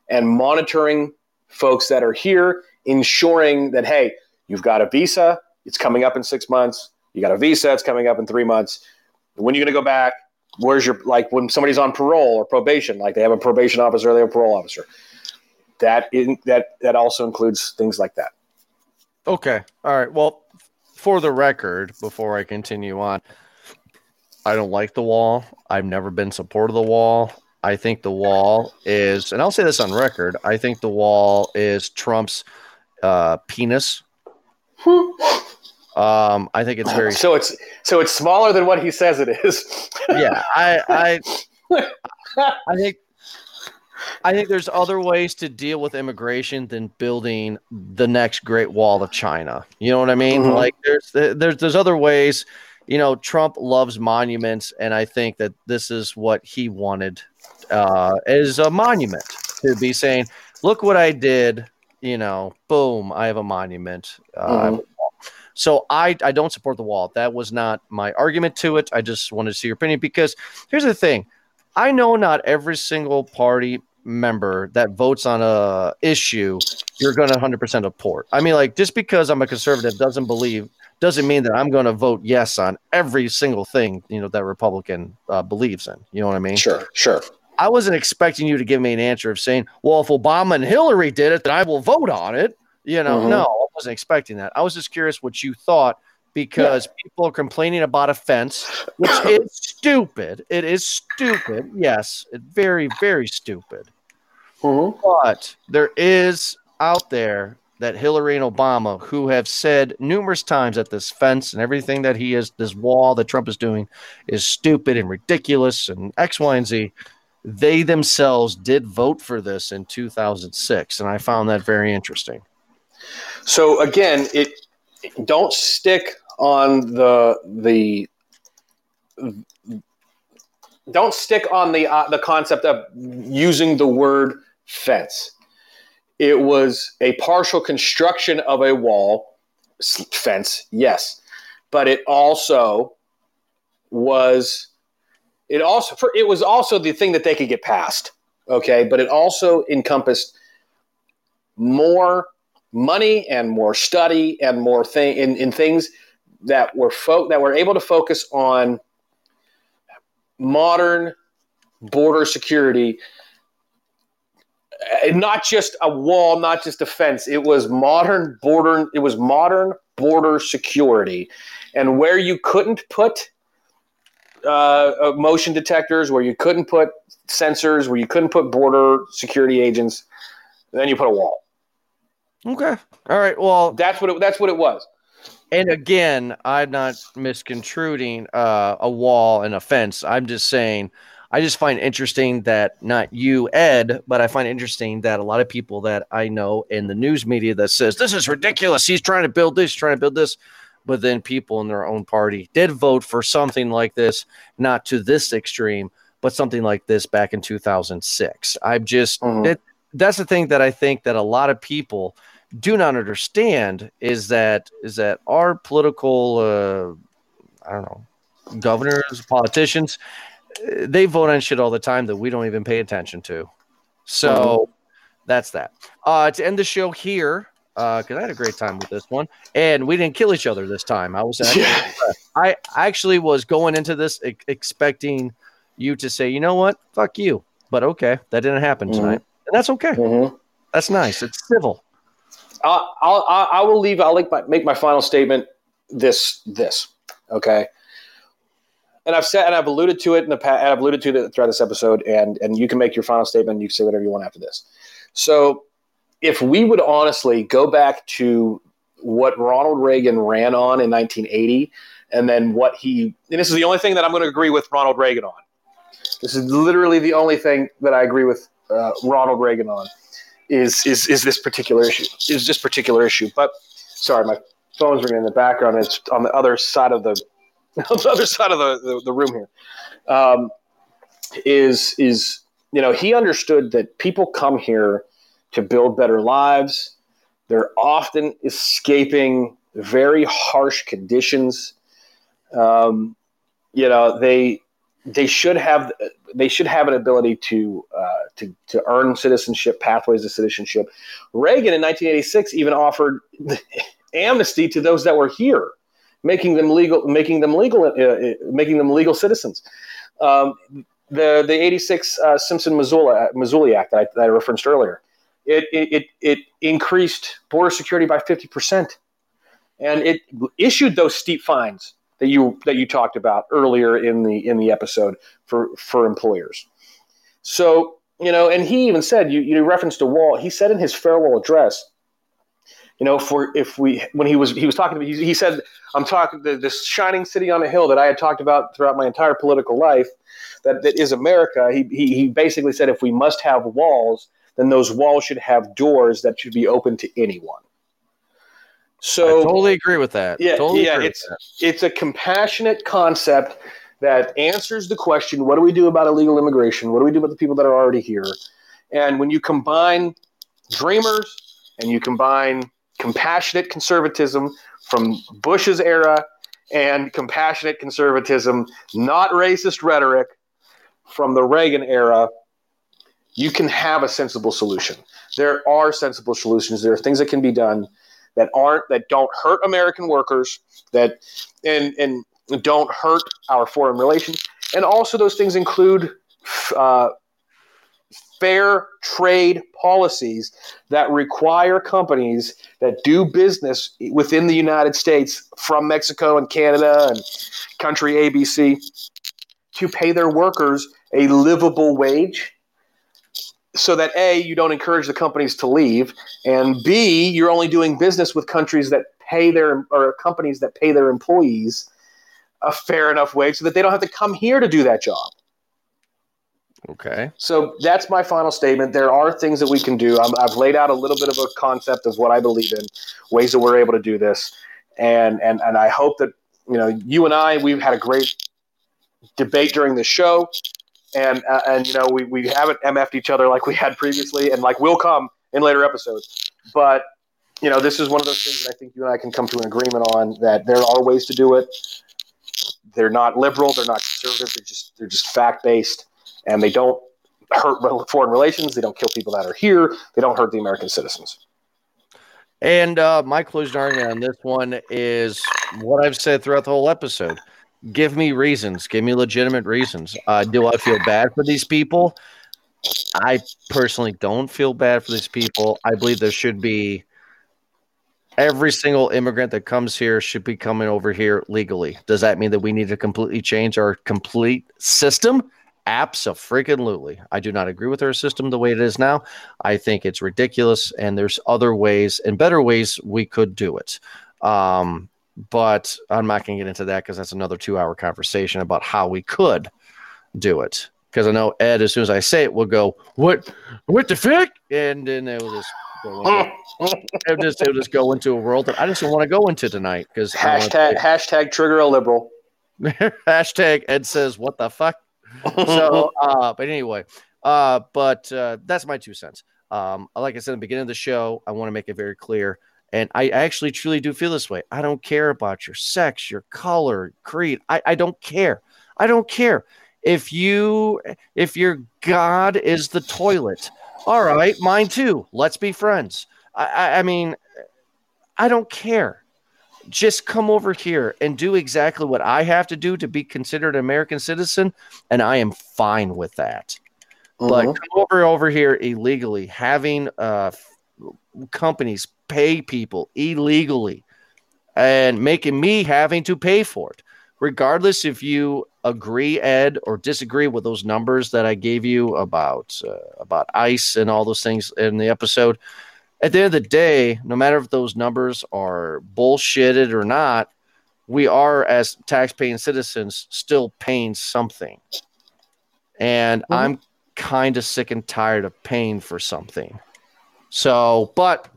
and monitoring folks that are here, ensuring that, hey, you've got a visa, it's coming up in six months, you got a visa, it's coming up in three months. When are you going to go back? Where's your, like when somebody's on parole or probation, like they have a probation officer, they have a parole officer. That in, that that also includes things like that. Okay. All right. Well, for the record, before I continue on, I don't like the wall. I've never been support of the wall. I think the wall is, and I'll say this on record. I think the wall is Trump's uh, penis. um, I think it's very so it's so it's smaller than what he says it is. yeah, I I I think I think there's other ways to deal with immigration than building the next Great Wall of China. You know what I mean? Mm-hmm. Like there's there's there's other ways. You know, Trump loves monuments, and I think that this is what he wanted uh, as a monument to be saying, "Look what I did." You know, boom, I have a monument. Uh, mm-hmm. So I, I don't support the wall. That was not my argument to it. I just wanted to see your opinion because here's the thing. I know not every single party member that votes on a issue you're going to 100% support. I mean, like just because I'm a conservative doesn't believe doesn't mean that I'm going to vote yes on every single thing you know that Republican uh, believes in. You know what I mean? Sure, sure. I wasn't expecting you to give me an answer of saying, "Well, if Obama and Hillary did it, then I will vote on it." You know, mm-hmm. no, I wasn't expecting that. I was just curious what you thought because yeah. people are complaining about a fence, which is stupid. It is stupid. Yes, it's very, very stupid. Mm-hmm. But there is out there that Hillary and Obama, who have said numerous times that this fence and everything that he is, this wall that Trump is doing, is stupid and ridiculous and X, Y, and Z they themselves did vote for this in 2006 and i found that very interesting so again it don't stick on the the don't stick on the uh, the concept of using the word fence it was a partial construction of a wall fence yes but it also was it also for, it was also the thing that they could get past. Okay, but it also encompassed more money and more study and more thing in, in things that were fo- that were able to focus on modern border security not just a wall not just a fence it was modern border it was modern border security and where you couldn't put uh, uh, motion detectors, where you couldn't put sensors, where you couldn't put border security agents. Then you put a wall. Okay. All right. Well, that's what it, that's what it was. And again, I'm not misconstruing uh, a wall and a fence. I'm just saying, I just find interesting that not you, Ed, but I find interesting that a lot of people that I know in the news media that says this is ridiculous. He's trying to build this, trying to build this but then people in their own party did vote for something like this, not to this extreme, but something like this back in 2006. I'm just mm-hmm. it, that's the thing that I think that a lot of people do not understand is that is that our political uh, I don't know governors, politicians, they vote on shit all the time that we don't even pay attention to. So that's that. Uh, to end the show here, because uh, I had a great time with this one, and we didn't kill each other this time. I was actually, I actually was going into this e- expecting you to say, you know what, fuck you, but okay, that didn't happen mm-hmm. tonight, and that's okay. Mm-hmm. That's nice. It's civil. I'll, I'll I will leave. I'll make my, make my final statement. This this okay. And I've said, and I've alluded to it in the past, I've alluded to it throughout this episode, and and you can make your final statement. You can say whatever you want after this. So if we would honestly go back to what Ronald Reagan ran on in 1980, and then what he. And this is the only thing that I'm going to agree with Ronald Reagan on. This is literally the only thing that I agree with uh, Ronald Reagan on. Is is is this particular issue? Is this particular issue? But sorry, my phone's ringing in the background. It's on the other side of the, on the other side of the, the, the room here. Um, is is you know he understood that people come here to build better lives. They're often escaping very harsh conditions. Um, you know they they should have they should have an ability to uh, to to earn citizenship pathways to citizenship. Reagan in 1986 even offered amnesty to those that were here, making them legal, making them legal, uh, uh making them legal citizens. Um, the the 86 uh, Simpson Mazzoli Act that I, that I, referenced earlier, it, it, it increased border security by 50 percent, and it issued those steep fines that you that you talked about earlier in the in the episode for for employers. So you know, and he even said you you referenced a wall. He said in his farewell address you know, for if we when he was he was talking to me, he, he said, "I'm talking the, this shining city on a hill that I had talked about throughout my entire political life, that that is America." He he, he basically said, if we must have walls, then those walls should have doors that should be open to anyone. So I totally agree with that. Yeah, totally yeah, it's it's a compassionate concept that answers the question: What do we do about illegal immigration? What do we do about the people that are already here? And when you combine dreamers and you combine compassionate conservatism from Bush's era and compassionate conservatism, not racist rhetoric from the Reagan era, you can have a sensible solution. There are sensible solutions. There are things that can be done that aren't that don't hurt American workers, that and and don't hurt our foreign relations, and also those things include uh, fair trade policies that require companies that do business within the United States from Mexico and Canada and country ABC to pay their workers a livable wage so that A, you don't encourage the companies to leave, and B, you're only doing business with countries that pay their or companies that pay their employees a fair enough wage so that they don't have to come here to do that job. Okay. So that's my final statement. There are things that we can do. i have laid out a little bit of a concept of what I believe in, ways that we're able to do this, and and and I hope that you know you and I we've had a great debate during the show, and uh, and you know we we haven't mf'd each other like we had previously, and like will come in later episodes, but. You know, this is one of those things that I think you and I can come to an agreement on that there are ways to do it. They're not liberal, they're not conservative, they're just they're just fact based and they don't hurt foreign relations. They don't kill people that are here. They don't hurt the American citizens. And uh, my closing argument on this one is what I've said throughout the whole episode. Give me reasons. Give me legitimate reasons. Uh, do I feel bad for these people? I personally don't feel bad for these people. I believe there should be every single immigrant that comes here should be coming over here legally. Does that mean that we need to completely change our complete system? Absolutely. I do not agree with our system the way it is now. I think it's ridiculous, and there's other ways and better ways we could do it. Um, but I'm not going to get into that because that's another two hour conversation about how we could do it. Because I know Ed, as soon as I say it, will go, What, what the fuck? And then it will just go into, it'll just, it'll just go into a world that I just don't want to go into tonight. Because hashtag, hashtag trigger a liberal. hashtag Ed says, What the fuck? So, uh, but anyway, uh, but uh, that's my two cents. Um, like I said in the beginning of the show, I want to make it very clear. And I actually truly do feel this way. I don't care about your sex, your color, creed. I, I don't care. I don't care. If you if your God is the toilet, all right, mine too. Let's be friends. I, I, I mean, I don't care just come over here and do exactly what I have to do to be considered an American citizen, and I am fine with that. Mm-hmm. But come over over here illegally, having uh, companies pay people illegally, and making me having to pay for it, regardless if you agree, Ed, or disagree with those numbers that I gave you about uh, about ICE and all those things in the episode at the end of the day, no matter if those numbers are bullshitted or not, we are as tax-paying citizens still paying something. And mm-hmm. I'm kind of sick and tired of paying for something. So, but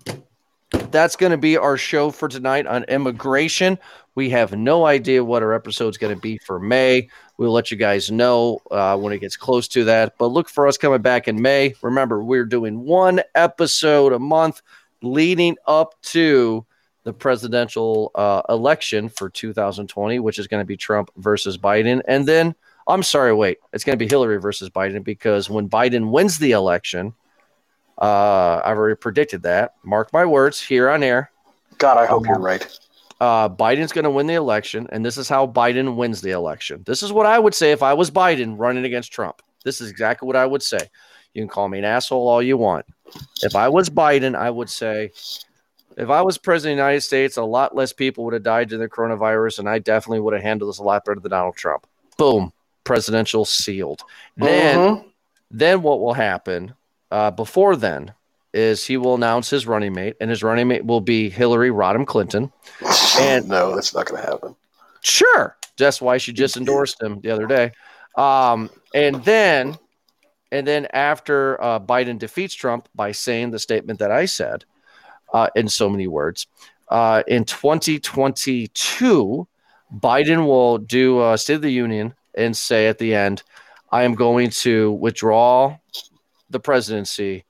that's going to be our show for tonight on immigration. We have no idea what our episode is going to be for May. We'll let you guys know uh, when it gets close to that. But look for us coming back in May. Remember, we're doing one episode a month leading up to the presidential uh, election for 2020, which is going to be Trump versus Biden. And then, I'm sorry, wait, it's going to be Hillary versus Biden because when Biden wins the election, uh, I've already predicted that. Mark my words here on air. God, I hope um, you're right uh, Biden's going to win the election, and this is how Biden wins the election. This is what I would say if I was Biden running against Trump. This is exactly what I would say. You can call me an asshole all you want. If I was Biden, I would say, if I was president of the United States, a lot less people would have died to the coronavirus, and I definitely would have handled this a lot better than Donald Trump. Boom, presidential sealed. Then, mm-hmm. then what will happen? Uh, before then, is he will announce his running mate, and his running mate will be Hillary Rodham Clinton. And no, that's not going to happen. Sure, that's why she just endorsed him the other day. Um, and then, and then after uh, Biden defeats Trump by saying the statement that I said uh, in so many words, uh, in 2022, Biden will do a State of the Union and say at the end, "I am going to withdraw the presidency."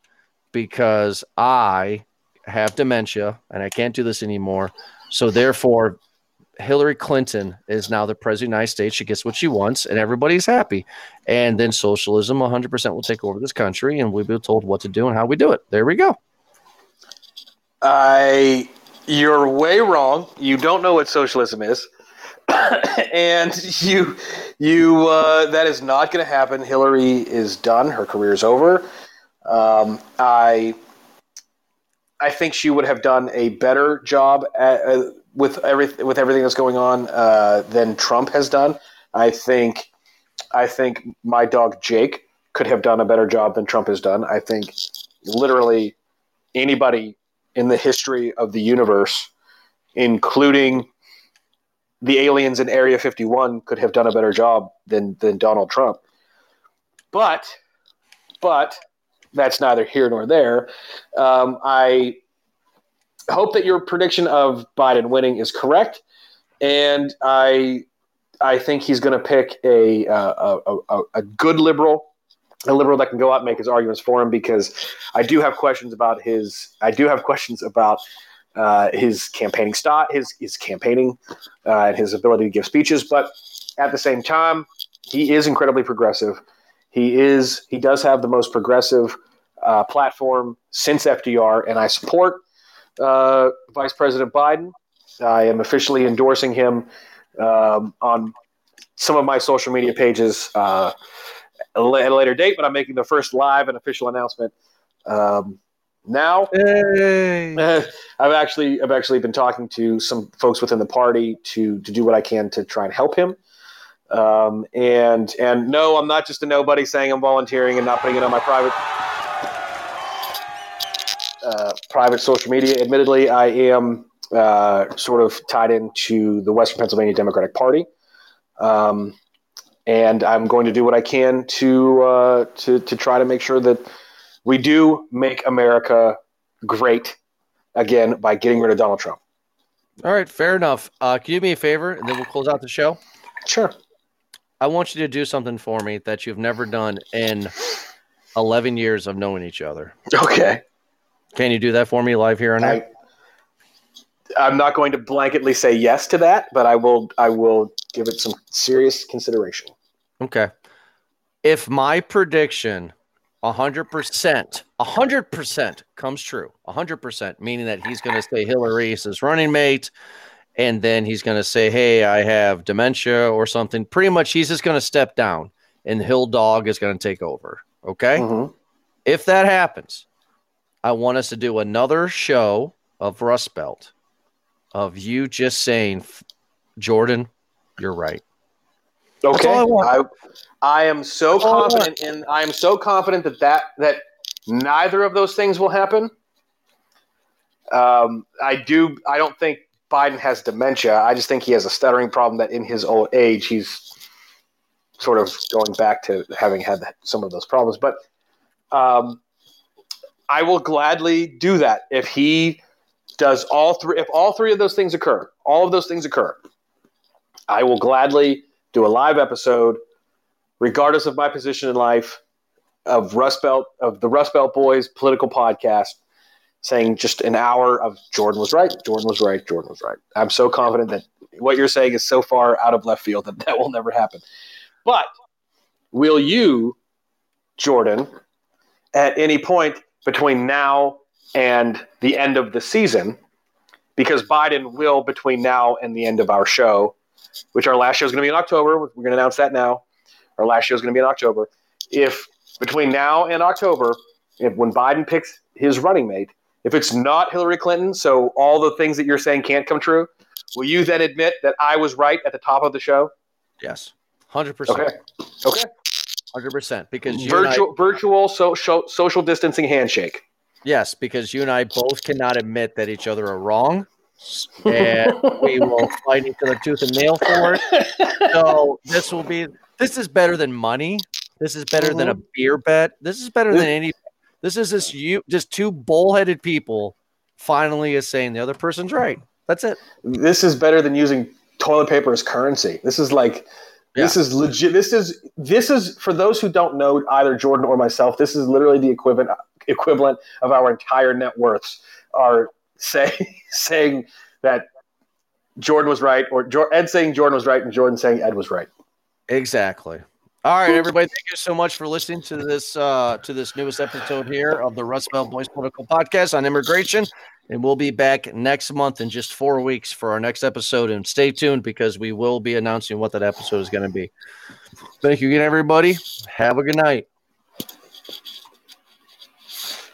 because I have dementia and I can't do this anymore. So therefore, Hillary Clinton is now the president of the United States. She gets what she wants, and everybody's happy. And then socialism 100% will take over this country, and we'll be told what to do and how we do it. There we go. I, you're way wrong. You don't know what socialism is, and you, you, uh, that is not going to happen. Hillary is done. Her career is over. Um, I I think she would have done a better job at, uh, with every with everything that's going on uh, than Trump has done. I think I think my dog Jake could have done a better job than Trump has done. I think literally anybody in the history of the universe, including the aliens in Area 51, could have done a better job than than Donald Trump. But but that's neither here nor there. Um, I hope that your prediction of Biden winning is correct, and I I think he's going to pick a, a, a, a good liberal, a liberal that can go out and make his arguments for him. Because I do have questions about his. I do have questions about uh, his campaigning style, his his campaigning, uh, and his ability to give speeches. But at the same time, he is incredibly progressive. He is he does have the most progressive uh, platform since FDR, and I support uh, Vice President Biden. I am officially endorsing him um, on some of my social media pages uh, at a later date, but I'm making the first live and official announcement um, now. Hey. I've actually I've actually been talking to some folks within the party to to do what I can to try and help him. Um, and and no, I'm not just a nobody saying I'm volunteering and not putting it on my private uh, private social media. Admittedly, I am uh, sort of tied into the Western Pennsylvania Democratic Party. Um, and I'm going to do what I can to, uh, to, to try to make sure that we do make America great again by getting rid of Donald Trump. All right, fair enough. Uh, can you do me a favor and then we'll close out the show? Sure. I want you to do something for me that you've never done in 11 years of knowing each other. Okay. Can you do that for me live here on air? I'm not going to blanketly say yes to that, but I will. I will give it some serious consideration. Okay. If my prediction, hundred percent, hundred percent comes true, hundred percent, meaning that he's going to say Hillary is his running mate, and then he's going to say, "Hey, I have dementia" or something. Pretty much, he's just going to step down, and Hill Dog is going to take over. Okay. Mm-hmm. If that happens, I want us to do another show of Rust Belt of you just saying, Jordan, you're right. Okay. I, I, I, am so That's confident in I am so confident that, that that neither of those things will happen Um, I do. I don't think Biden has dementia. I just think he has a stuttering problem that in his old age he's sort of going back to having had some of those problems. But um, I will gladly do that if he does all three. If all three of those things occur, all of those things occur, I will gladly do a live episode, regardless of my position in life, of Rust Belt of the Rust Belt Boys political podcast, saying just an hour of Jordan was right, Jordan was right, Jordan was right. I'm so confident that what you're saying is so far out of left field that that will never happen. But will you, Jordan, at any point between now and the end of the season, because Biden will between now and the end of our show, which our last show is going to be in October. We're going to announce that now. Our last show is going to be in October. If between now and October, if when Biden picks his running mate, if it's not Hillary Clinton, so all the things that you're saying can't come true, will you then admit that I was right at the top of the show? Yes, hundred percent. Okay. Okay. Hundred percent. Because virtual I, virtual social social distancing handshake. Yes, because you and I both cannot admit that each other are wrong, and we will fight each other tooth and nail for it. So this will be. This is better than money. This is better mm-hmm. than a mm-hmm. beer bet. This is better than any. This is just you, just two bullheaded people finally is saying the other person's right. That's it. This is better than using toilet paper as currency. This is like yeah. This is legit. This is this is for those who don't know either Jordan or myself. This is literally the equivalent equivalent of our entire net worths are say, saying that Jordan was right, or Ed saying Jordan was right, and Jordan saying Ed was right. Exactly. All right, everybody. Thank you so much for listening to this uh, to this newest episode here of the Rust Belt Boys Political Podcast on immigration. And we'll be back next month in just four weeks for our next episode. And stay tuned because we will be announcing what that episode is going to be. Thank you again, everybody. Have a good night.